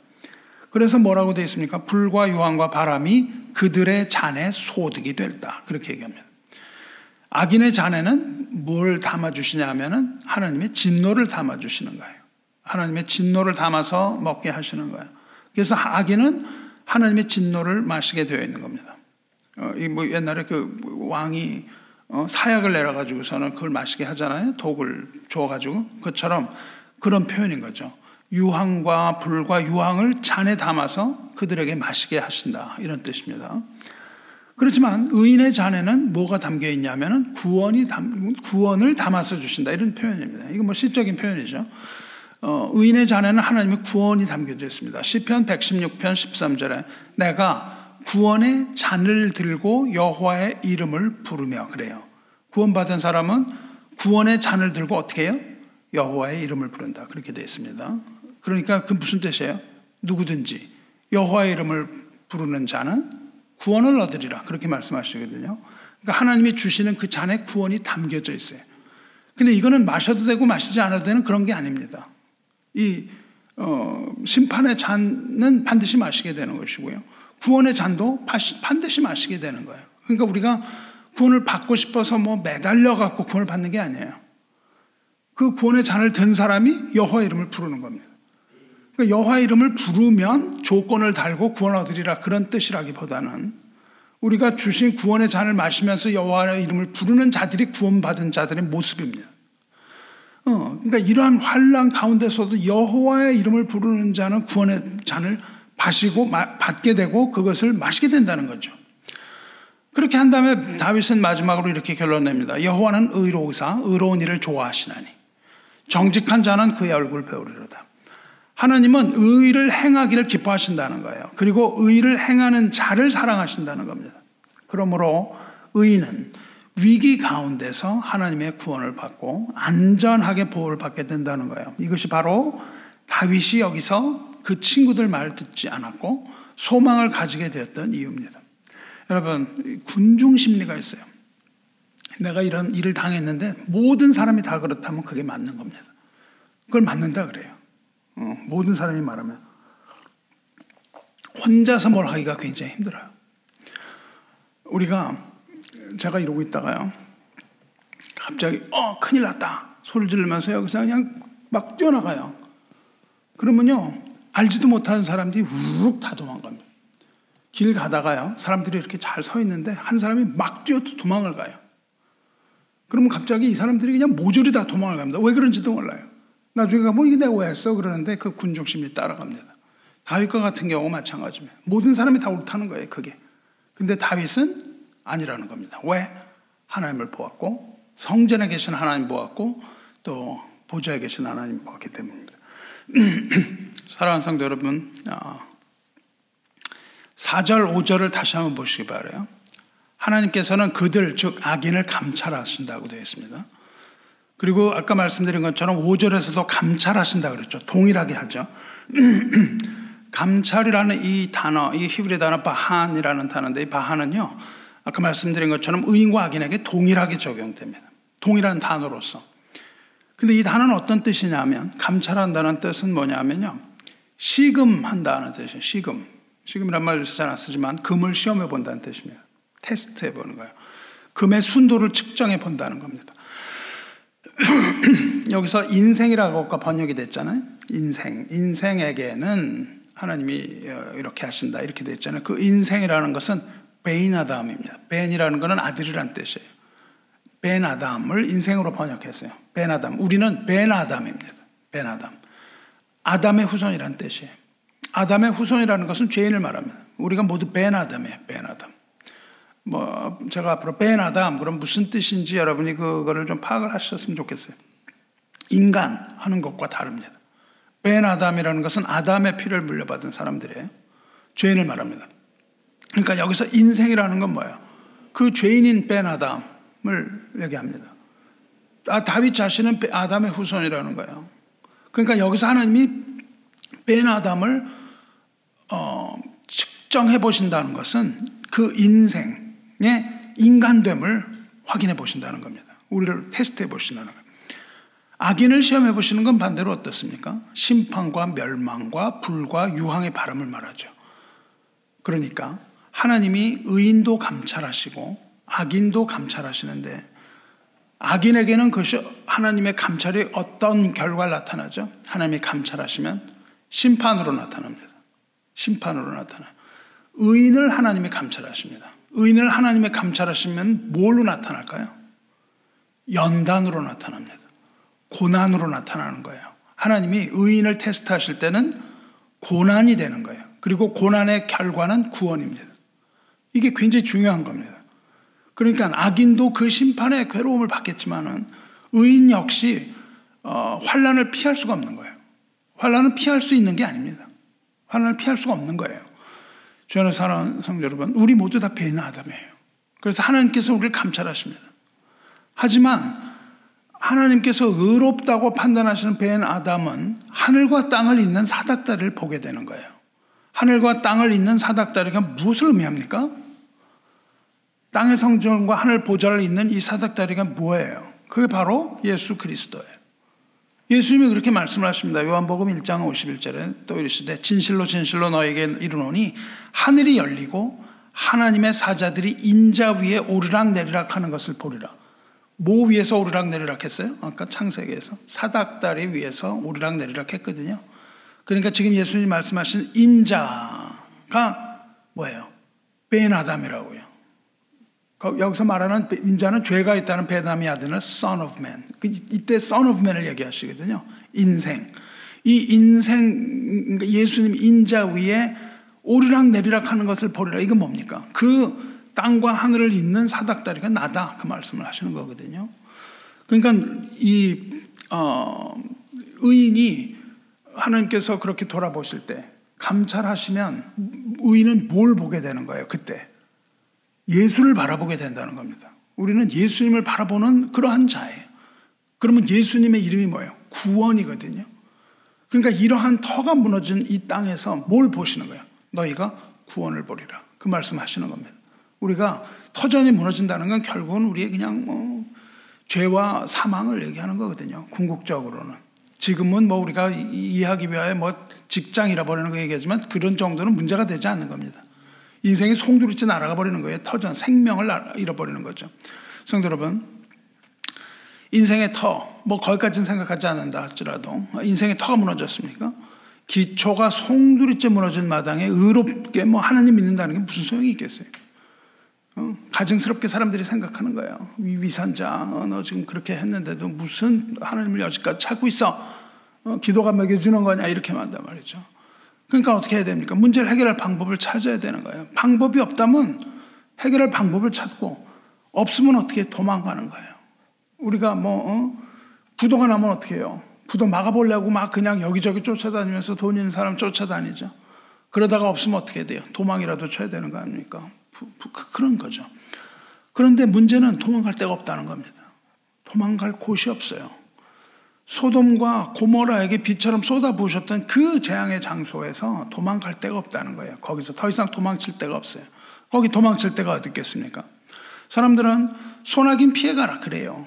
그래서 뭐라고 되어 있습니까? 불과 유황과 바람이 그들의 잔에 소득이 될다. 그렇게 얘기합니다. 악인의 잔에는 뭘 담아주시냐 하면은 하나님의 진노를 담아주시는 거예요. 하나님의 진노를 담아서 먹게 하시는 거예요. 그래서 악인은 하나님의 진노를 마시게 되어 있는 겁니다. 어, 이뭐 옛날에 그 왕이 어, 사약을 내려가지고서는 그걸 마시게 하잖아요. 독을 줘가지고 그처럼 그런 표현인 거죠. 유황과 불과 유황을 잔에 담아서 그들에게 마시게 하신다 이런 뜻입니다. 그렇지만 의인의 잔에는 뭐가 담겨 있냐면은 구원이 담, 구원을 담아서 주신다 이런 표현입니다. 이거 뭐 시적인 표현이죠. 어, 의인의 잔에는 하나님의 구원이 담겨져 있습니다. 시편 116편 13절에 내가 구원의 잔을 들고 여호와의 이름을 부르며 그래요. 구원받은 사람은 구원의 잔을 들고 어떻게 해요? 여호와의 이름을 부른다. 그렇게 되어 있습니다. 그러니까 그 무슨 뜻이에요? 누구든지 여호와의 이름을 부르는 자는 구원을 얻으리라. 그렇게 말씀하시거든요. 그러니까 하나님이 주시는 그 잔에 구원이 담겨져 있어요. 근데 이거는 마셔도 되고 마시지 않아도 되는 그런 게 아닙니다. 이 어, 심판의 잔은 반드시 마시게 되는 것이고요. 구원의 잔도 반드시 마시게 되는 거예요. 그러니까 우리가 구원을 받고 싶어서 뭐 매달려 갖고 구원을 받는 게 아니에요. 그 구원의 잔을 든 사람이 여호와 이름을 부르는 겁니다. 그러니까 여호와 이름을 부르면 조건을 달고 구원 얻으리라 그런 뜻이라기보다는 우리가 주신 구원의 잔을 마시면서 여호와의 이름을 부르는 자들이 구원받은 자들의 모습입니다. 어, 그러니까 이러한 환란 가운데서도 여호와의 이름을 부르는 자는 구원의 잔을 마시고 받게 되고 그것을 마시게 된다는 거죠. 그렇게 한 다음에 다윗은 마지막으로 이렇게 결론 냅니다. 여호와는 의로우사 의로운 일을 좋아하시나니 정직한 자는 그의 얼굴 배우리로다. 하나님은 의를 행하기를 기뻐하신다는 거예요. 그리고 의를 행하는 자를 사랑하신다는 겁니다. 그러므로 의인은 위기 가운데서 하나님의 구원을 받고 안전하게 보호를 받게 된다는 거예요. 이것이 바로 다윗이 여기서 그 친구들 말 듣지 않았고 소망을 가지게 되었던 이유입니다. 여러분, 군중 심리가 있어요. 내가 이런 일을 당했는데 모든 사람이 다 그렇다면 그게 맞는 겁니다. 그걸 맞는다 그래요. 어, 모든 사람이 말하면 혼자서 뭘 하기가 굉장히 힘들어요. 우리가 제가 이러고 있다가요. 갑자기 어 큰일 났다 소리를 지르면서 여기서 그냥 막 뛰어나가요. 그러면요 알지도 못하는 사람들이 우욱 다 도망갑니다. 길 가다가요 사람들이 이렇게 잘 서 있는데 한 사람이 막 뛰어 도망을 가요. 그러면 갑자기 이 사람들이 그냥 모조리 다 도망을 갑니다. 왜 그런지도 몰라요. 나중에 가면 이게 내가 왜 했어? 그러는데 그 군중심이 따라갑니다. 다윗과 같은 경우 마찬가지입니다. 모든 사람이 다 옳다는 거예요, 그게. 근데 다윗은 아니라는 겁니다. 왜? 하나님을 보았고, 성전에 계신 하나님 보았고, 또 보좌에 계신 하나님 보았기 때문입니다. 사랑하는 성도 여러분, 4절, 아, 5절을 다시 한번 보시기 바래요. 하나님께서는 그들, 즉 악인을 감찰하신다고 되어 있습니다. 그리고 아까 말씀드린 것처럼 5절에서도 감찰하신다 그랬죠. 동일하게 하죠. 감찰이라는 이 단어, 이 히브리 단어 바한이라는 단어인데 이 바한은요. 아까 말씀드린 것처럼 의인과 악인에게 동일하게 적용됩니다. 동일한 단어로서. 근데 이 단어는 어떤 뜻이냐면 감찰한다는 뜻은 뭐냐면요. 시금한다는 뜻이에요. 시금. 시금이란 말을 잘안 쓰지만 금을 시험해 본다는 뜻입니다. 테스트 해 보는 거예요. 금의 순도를 측정해 본다는 겁니다. 여기서 인생이라고 번역이 됐잖아요. 인생. 인생에게는 하나님이 이렇게 하신다. 이렇게 됐잖아요. 그 인생이라는 것은 베인아담입니다. 벤이라는 것은 아들이란 뜻이에요. 벤아담을 인생으로 번역했어요. 벤아담. 우리는 벤아담입니다. 벤아담. 아담의 후손이란 뜻이에요. 아담의 후손이라는 것은 죄인을 말합니다. 우리가 모두 벤아담이에요. 벤아담. 뭐 제가 앞으로 벤아담 그럼 무슨 뜻인지 여러분이 그거를 좀 파악을 하셨으면 좋겠어요. 인간 하는 것과 다릅니다. 벤아담이라는 것은 아담의 피를 물려받은 사람들의 죄인을 말합니다. 그러니까 여기서 인생이라는 건 뭐예요? 그 죄인인 벤아담을 얘기합니다. 아, 다윗 자신은 아담의 후손이라는 거예요. 그러니까 여기서 하나님이 벤아담을 어, 측정해 보신다는 것은 그 인생, 인간됨을 확인해 보신다는 겁니다. 우리를 테스트해 보신다는 거예요. 악인을 시험해 보시는 건 반대로 어떻습니까? 심판과 멸망과 불과 유황의 바람을 말하죠. 그러니까 하나님이 의인도 감찰하시고 악인도 감찰하시는데 악인에게는 그것이 하나님의 감찰이 어떤 결과를 나타나죠? 하나님이 감찰하시면 심판으로 나타납니다. 심판으로 나타나요. 의인을 하나님이 감찰하십니다. 의인을 하나님의 감찰하시면 뭘로 나타날까요? 연단으로 나타납니다. 고난으로 나타나는 거예요. 하나님이 의인을 테스트하실 때는 고난이 되는 거예요. 그리고 고난의 결과는 구원입니다. 이게 굉장히 중요한 겁니다. 그러니까 악인도 그 심판의 괴로움을 받겠지만은 의인 역시 어, 환란을 피할 수가 없는 거예요. 환란은 피할 수 있는 게 아닙니다. 환란을 피할 수가 없는 거예요. 주안을 사랑하는 성도 여러분, 우리 모두 다 배인 아담이에요. 그래서 하나님께서 우리를 감찰하십니다. 하지만 하나님께서 의롭다고 판단하시는 배인 아담은 하늘과 땅을 잇는 사닥다리를 보게 되는 거예요. 하늘과 땅을 잇는 사닥다리가 무엇을 의미합니까? 땅의 성전과 하늘 보좌를 잇는 이 사닥다리가 뭐예요? 그게 바로 예수 그리스도예요. 예수님이 그렇게 말씀을 하십니다. 요한복음 1장 51절에 또 이르시되 진실로 진실로 너에게 이르노니 하늘이 열리고 하나님의 사자들이 인자 위에 오르락 내리락 하는 것을 보리라. 뭐 위에서 오르락 내리락 했어요? 아까 창세기에서 사닥다리 위에서 오르락 내리락 했거든요. 그러니까 지금 예수님 말씀하신 인자가 뭐예요? 베나담이라고요. 여기서 말하는 인자는 죄가 있다는 베담이 아들은 son of man. 그 이때 son of man을 얘기하시거든요. 인생. 이 인생, 그러니까 예수님 인자 위에 오르락 내리락 하는 것을 보리라. 이건 뭡니까? 그 땅과 하늘을 잇는 사닥다리가 나다. 그 말씀을 하시는 거거든요. 그러니까 이, 어, 의인이 하나님께서 그렇게 돌아보실 때 감찰하시면 의인은 뭘 보게 되는 거예요, 그때? 예수를 바라보게 된다는 겁니다. 우리는 예수님을 바라보는 그러한 자예요. 그러면 예수님의 이름이 뭐예요? 구원이거든요. 그러니까 이러한 터가 무너진 이 땅에서 뭘 보시는 거예요? 너희가 구원을 보리라. 그 말씀 하시는 겁니다. 우리가 터전이 무너진다는 건 결국은 우리의 그냥 뭐 죄와 사망을 얘기하는 거거든요. 궁극적으로는. 지금은 뭐 우리가 이해하기 위하여 뭐 직장 잃어버리는 거 얘기하지만 그런 정도는 문제가 되지 않는 겁니다. 인생이 송두리째 날아가 버리는 거예요. 터전, 생명을 잃어버리는 거죠. 성도 여러분, 인생의 터, 뭐 거기까지는 생각하지 않는다 할지라도 인생의 터가 무너졌습니까? 기초가 송두리째 무너진 마당에 의롭게 뭐 하나님 믿는다는 게 무슨 소용이 있겠어요? 어? 가증스럽게 사람들이 생각하는 거예요. 위, 위선자, 어, 너 지금 그렇게 했는데도 무슨 하나님을 여지까지 찾고 있어? 어, 기도가 먹여주는 거냐? 이렇게 말한단 말이죠. 그러니까 어떻게 해야 됩니까? 문제를 해결할 방법을 찾아야 되는 거예요. 방법이 없다면 해결할 방법을 찾고 없으면 어떻게 도망가는 거예요. 우리가 뭐 어? 부도가 나면 어떻게 해요? 부도 막아보려고 막 그냥 여기저기 쫓아다니면서 돈 있는 사람 쫓아다니죠. 그러다가 없으면 어떻게 돼요? 도망이라도 쳐야 되는 거 아닙니까? 그, 그런 거죠. 그런데 문제는 도망갈 데가 없다는 겁니다. 도망갈 곳이 없어요. 소돔과 고모라에게 비처럼 쏟아부으셨던 그 재앙의 장소에서 도망갈 데가 없다는 거예요. 거기서 더 이상 도망칠 데가 없어요. 거기 도망칠 데가 어디 있겠습니까? 사람들은 소나긴 피해가라 그래요.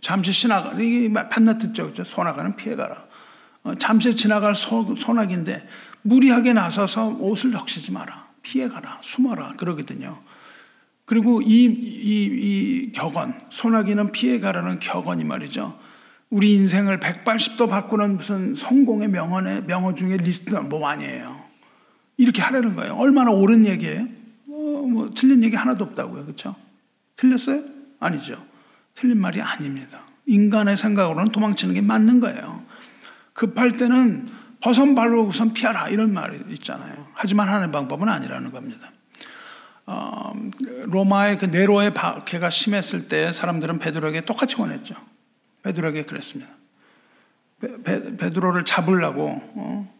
잠시 지나가 이게 반나 듣죠, 그죠? 소나가는 피해가라. 어, 잠시 지나갈 소, 소나기인데 무리하게 나서서 옷을 적시지 마라. 피해가라, 숨어라 그러거든요. 그리고 이, 이, 이 격언, 소나기는 피해가라는 격언이 말이죠. 우리 인생을 180도 바꾸는 무슨 성공의 명언의 명언 중에 리스트는 뭐 아니에요. 이렇게 하라는 거예요. 얼마나 옳은 얘기예요? 어, 뭐 틀린 얘기 하나도 없다고요. 그렇죠? 틀렸어요? 아니죠. 틀린 말이 아닙니다. 인간의 생각으로는 도망치는 게 맞는 거예요. 급할 때는 버선 발로 우선 피하라 이런 말이 있잖아요. 하지만 하는 방법은 아니라는 겁니다. 어, 로마의 그 네로의 박해가 심했을 때 사람들은 베드로에게 똑같이 원했죠. 베드로에게 그랬습니다. 베, 베 드로를 잡으려고 어?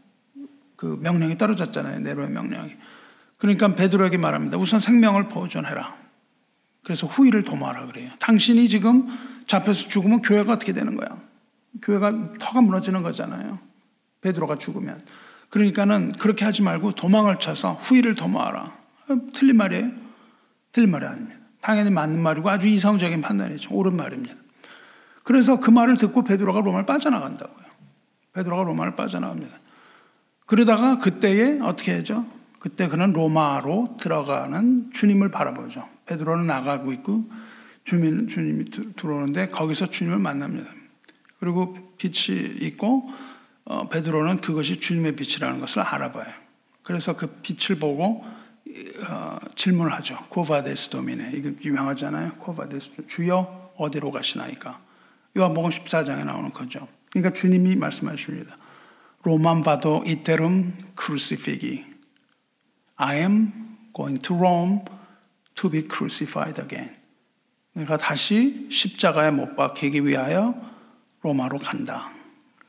그 명령이 떨어졌잖아요. 네로의 명령이. 그러니까 베드로에게 말합니다. 우선 생명을 보존해라. 그래서 후위를 도모하라 그래요. 당신이 지금 잡혀서 죽으면 교회가 어떻게 되는 거야? 교회가 터가 무너지는 거잖아요. 베드로가 죽으면. 그러니까는 그렇게 하지 말고 도망을 쳐서 후위를 도모하라. 틀린 말이에요? 틀린 말이 아닙니다. 당연히 맞는 말이고 아주 이성적인 판단이죠. 옳은 말입니다. 그래서 그 말을 듣고 베드로가 로마를 빠져나간다고요. 베드로가 로마를 빠져나갑니다. 그러다가 그때에 어떻게 하죠? 그때 그는 로마로 들어가는 주님을 바라보죠. 베드로는 나가고 있고 주민, 주님이 들어오는데 거기서 주님을 만납니다. 그리고 빛이 있고 어, 베드로는 그것이 주님의 빛이라는 것을 알아봐요. 그래서 그 빛을 보고 어, 질문을 하죠. 코바데스 도미네. 이거 유명하잖아요. 코바데스 주여 어디로 가시나이까? 요한복음 14장에 나오는 거죠. 그러니까 주님이 말씀하십니다. 로만 바도 이테름 크루시피기. I am going to Rome to be crucified again. 내가 다시 십자가에 못 박히기 위하여 로마로 간다.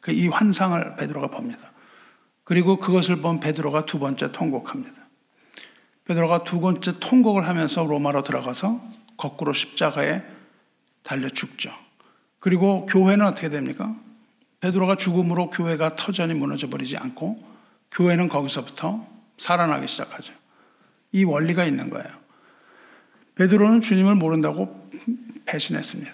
그이 환상을 베드로가 봅니다. 그리고 그것을 본 베드로가 두 번째 통곡합니다. 베드로가 두 번째 통곡을 하면서 로마로 들어가서 거꾸로 십자가에 달려 죽죠. 그리고 교회는 어떻게 됩니까? 베드로가 죽음으로 교회가 터전이 무너져 버리지 않고 교회는 거기서부터 살아나기 시작하죠. 이 원리가 있는 거예요. 베드로는 주님을 모른다고 배신했습니다.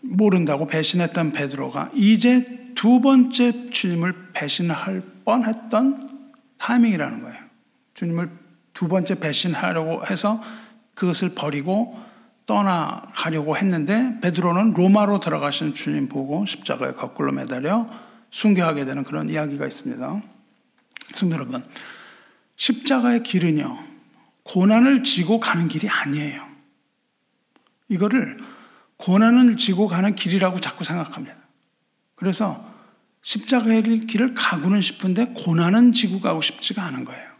모른다고 배신했던 베드로가 이제 두 번째 주님을 배신할 뻔했던 타이밍이라는 거예요. 주님을 두 번째 배신하려고 해서 그것을 버리고 떠나가려고 했는데 베드로는 로마로 들어가신 주님 보고 십자가에 거꾸로 매달려 순교하게 되는 그런 이야기가 있습니다. 성도 여러분, 십자가의 길은요, 고난을 지고 가는 길이 아니에요. 이거를 고난을 지고 가는 길이라고 자꾸 생각합니다. 그래서 십자가의 길을 가고는 싶은데 고난은 지고 가고 싶지가 않은 거예요.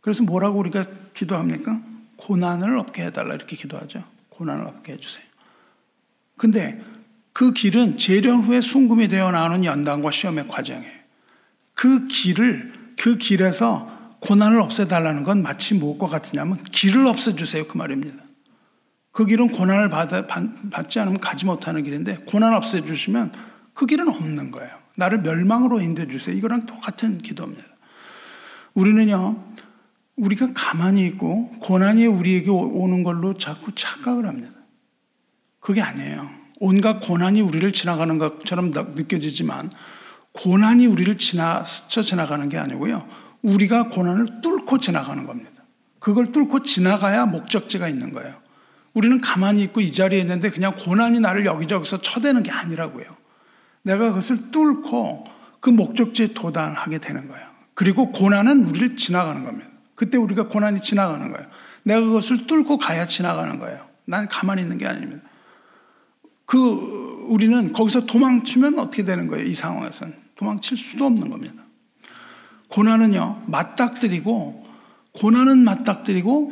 그래서 뭐라고 우리가 기도합니까? 고난을 없게 해달라 이렇게 기도하죠. 고난을 없게 해주세요. 근데 그 길은 재련 후에 순금이 되어 나오는 연단과 시험의 과정이에요. 그 길을, 그 길에서 고난을 없애달라는 건 마치 무엇과 같으냐면 길을 없애주세요. 그 말입니다. 그 길은 고난을 받아, 받 지 않으면 가지 못하는 길인데 고난 없애주시면 그 길은 없는 거예요. 나를 멸망으로 인도해 주세요. 이거랑 똑같은 기도입니다. 우리는요, 우리가 가만히 있고 고난이 우리에게 오는 걸로 자꾸 착각을 합니다. 그게 아니에요. 온갖 고난이 우리를 지나가는 것처럼 느껴지지만 고난이 우리를 지나 스쳐 지나가는 게 아니고요. 우리가 고난을 뚫고 지나가는 겁니다. 그걸 뚫고 지나가야 목적지가 있는 거예요. 우리는 가만히 있고 이 자리에 있는데 그냥 고난이 나를 여기저기서 쳐대는 게 아니라고요. 내가 그것을 뚫고 그 목적지에 도달하게 되는 거예요. 그리고 고난은 우리를 지나가는 겁니다. 그때 우리가 고난이 지나가는 거예요. 내가 그것을 뚫고 가야 지나가는 거예요. 난 가만히 있는 게 아닙니다. 그 우리는 거기서 도망치면 어떻게 되는 거예요? 이 상황에서는 도망칠 수도 없는 겁니다. 고난은요 맞닥뜨리고 고난은 맞닥뜨리고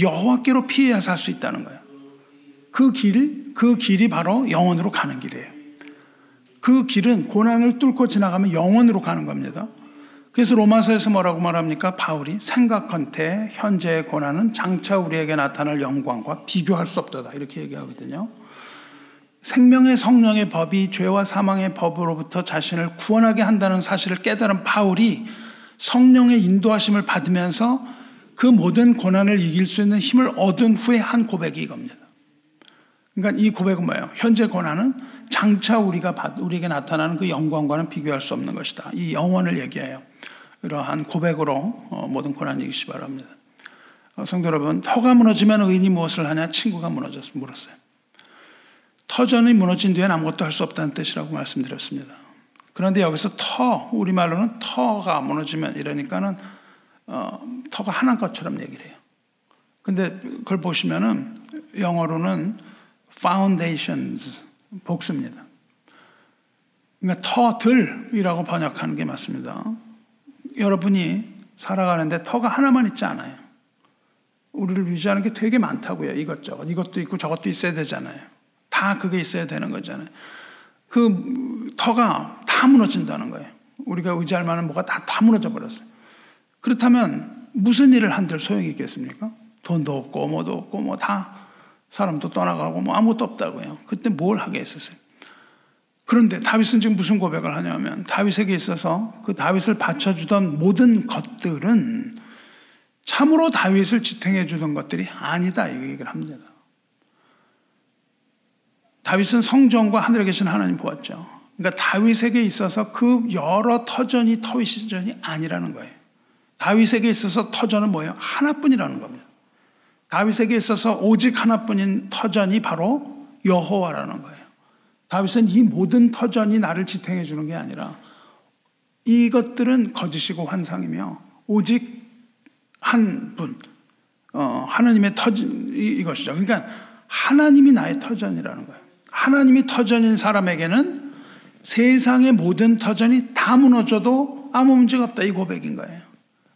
여호와께로 피해야 살 수 있다는 거예요. 그 길, 그 길이 바로 영원으로 가는 길이에요. 그 길은 고난을 뚫고 지나가면 영원으로 가는 겁니다. 그래서 로마서에서 뭐라고 말합니까? 바울이 생각한테 현재의 고난은 장차 우리에게 나타날 영광과 비교할 수 없다. 이렇게 얘기하거든요. 생명의 성령의 법이 죄와 사망의 법으로부터 자신을 구원하게 한다는 사실을 깨달은 바울이 성령의 인도하심을 받으면서 그 모든 고난을 이길 수 있는 힘을 얻은 후에 한 고백이 이겁니다. 그러니까 이 고백은 뭐예요? 현재 고난은 장차 우리가 받, 우리에게 나타나는 그 영광과는 비교할 수 없는 것이다. 이 영원을 얘기해요. 이러한 고백으로 어, 모든 고난 이기시 바랍니다. 어, 성도 여러분, 터가 무너지면 의인이 무엇을 하냐? 친구가 무너졌, 물었어요. 터전이 무너진 뒤엔 아무것도 할 수 없다는 뜻이라고 말씀드렸습니다. 그런데 여기서 터, 우리말로는 터가 무너지면 이러니까는 어, 터가 하나 것처럼 얘기를 해요. 근데 그걸 보시면은 영어로는 foundations 복수입니다. 그러니까 터들이라고 번역하는 게 맞습니다. 여러분이 살아가는데 터가 하나만 있지 않아요. 우리를 유지하는 게 되게 많다고요. 이것저것. 이것도 있고 저것도 있어야 되잖아요. 다 그게 있어야 되는 거잖아요. 그 터가 다 무너진다는 거예요. 우리가 의지할 만한 뭐가 다, 다 무너져 버렸어요. 그렇다면 무슨 일을 한들 소용이 있겠습니까? 돈도 없고 뭐도 없고 뭐 다 사람도 떠나가고 뭐 아무것도 없다고요. 그때 뭘 하게 했었어요? 그런데 다윗은 지금 무슨 고백을 하냐면 다윗에게 있어서 그 다윗을 받쳐주던 모든 것들은 참으로 다윗을 지탱해 주던 것들이 아니다 이 얘기를 합니다. 다윗은 성전과 하늘에 계신 하나님 보았죠. 그러니까 다윗에게 있어서 그 여러 터전이 터윗시전이 아니라는 거예요. 다윗에게 있어서 터전은 뭐예요? 하나뿐이라는 겁니다. 다윗에게 있어서 오직 하나뿐인 터전이 바로 여호와라는 거예요. 다윗은 이 모든 터전이 나를 지탱해 주는 게 아니라 이것들은 거짓이고 환상이며 오직 한 분, 어, 하나님의 터전 이것이죠. 그러니까 하나님이 나의 터전이라는 거예요. 하나님이 터전인 사람에게는 세상의 모든 터전이 다 무너져도 아무 문제가 없다 이 고백인 거예요.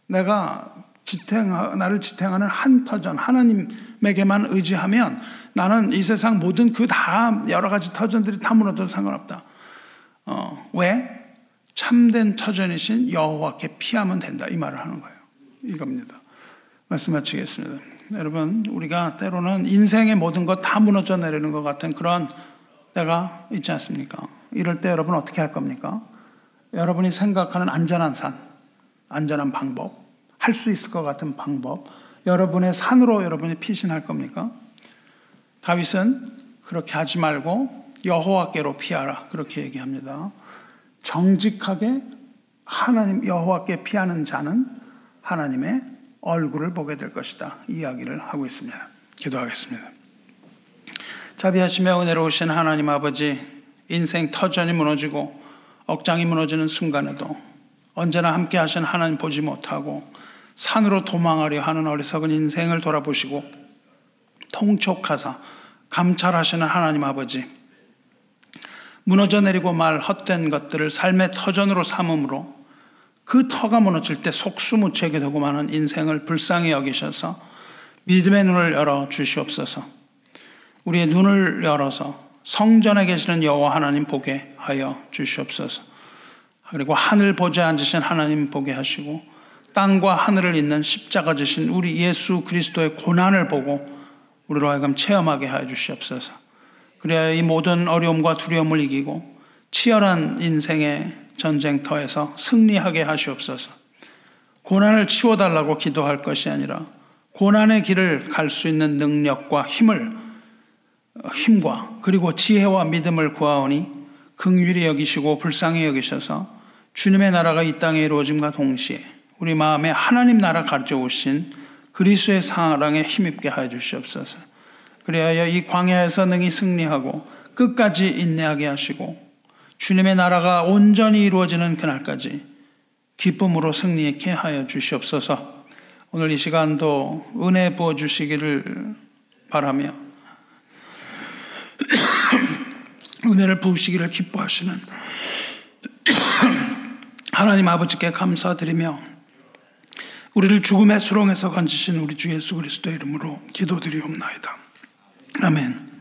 내가 지탱, 나를 지탱하는 한 터전, 하나님에게만 의지하면 나는 이 세상 모든 그 다 여러 가지 터전들이 다 무너져도 상관없다. 어, 왜? 참된 터전이신 여호와께 피하면 된다. 이 말을 하는 거예요. 이겁니다. 말씀 마치겠습니다. 여러분, 우리가 때로는 인생의 모든 것 다 무너져 내리는 것 같은 그런 때가 있지 않습니까? 이럴 때 여러분 어떻게 할 겁니까? 여러분이 생각하는 안전한 산, 안전한 방법, 할 수 있을 것 같은 방법, 여러분의 산으로 여러분이 피신할 겁니까? 다윗은 그렇게 하지 말고 여호와께로 피하라 그렇게 얘기합니다. 정직하게 하나님 여호와께 피하는 자는 하나님의 얼굴을 보게 될 것이다. 이야기를 하고 있습니다. 기도하겠습니다. 자비하시며 은혜로우신 하나님 아버지 인생 터전이 무너지고 억장이 무너지는 순간에도 언제나 함께 하신 하나님 보지 못하고 산으로 도망하려 하는 어리석은 인생을 돌아보시고 통촉하사 감찰하시는 하나님 아버지 무너져 내리고 말 헛된 것들을 삶의 터전으로 삼음으로 그 터가 무너질 때 속수무책이 되고 많은 인생을 불쌍히 여기셔서 믿음의 눈을 열어 주시옵소서. 우리의 눈을 열어서 성전에 계시는 여호와 하나님 보게 하여 주시옵소서. 그리고 하늘 보좌 앉으신 하나님 보게 하시고 땅과 하늘을 잇는 십자가 지신 우리 예수 그리스도의 고난을 보고 우리로 하여금 체험하게 하여 주시옵소서. 그래야 이 모든 어려움과 두려움을 이기고 치열한 인생의 전쟁터에서 승리하게 하시옵소서. 고난을 치워달라고 기도할 것이 아니라 고난의 길을 갈 수 있는 능력과 힘을 힘과 그리고 지혜와 믿음을 구하오니 긍휼히 여기시고 불쌍히 여기셔서 주님의 나라가 이 땅에 이루어짐과 동시에 우리 마음에 하나님 나라 가져오신 그리스의 사랑에 힘입게 하여 주시옵소서. 그리하여 이 광야에서 능히 승리하고 끝까지 인내하게 하시고 주님의 나라가 온전히 이루어지는 그날까지 기쁨으로 승리케 하여 주시옵소서. 오늘 이 시간도 은혜 부어 주시기를 바라며 은혜를 부으시기를 기뻐하시는 하나님 아버지께 감사드리며 우리를 죽음의 수렁에서 건지신 우리 주 예수 그리스도의 이름으로 기도드리옵나이다. 아멘.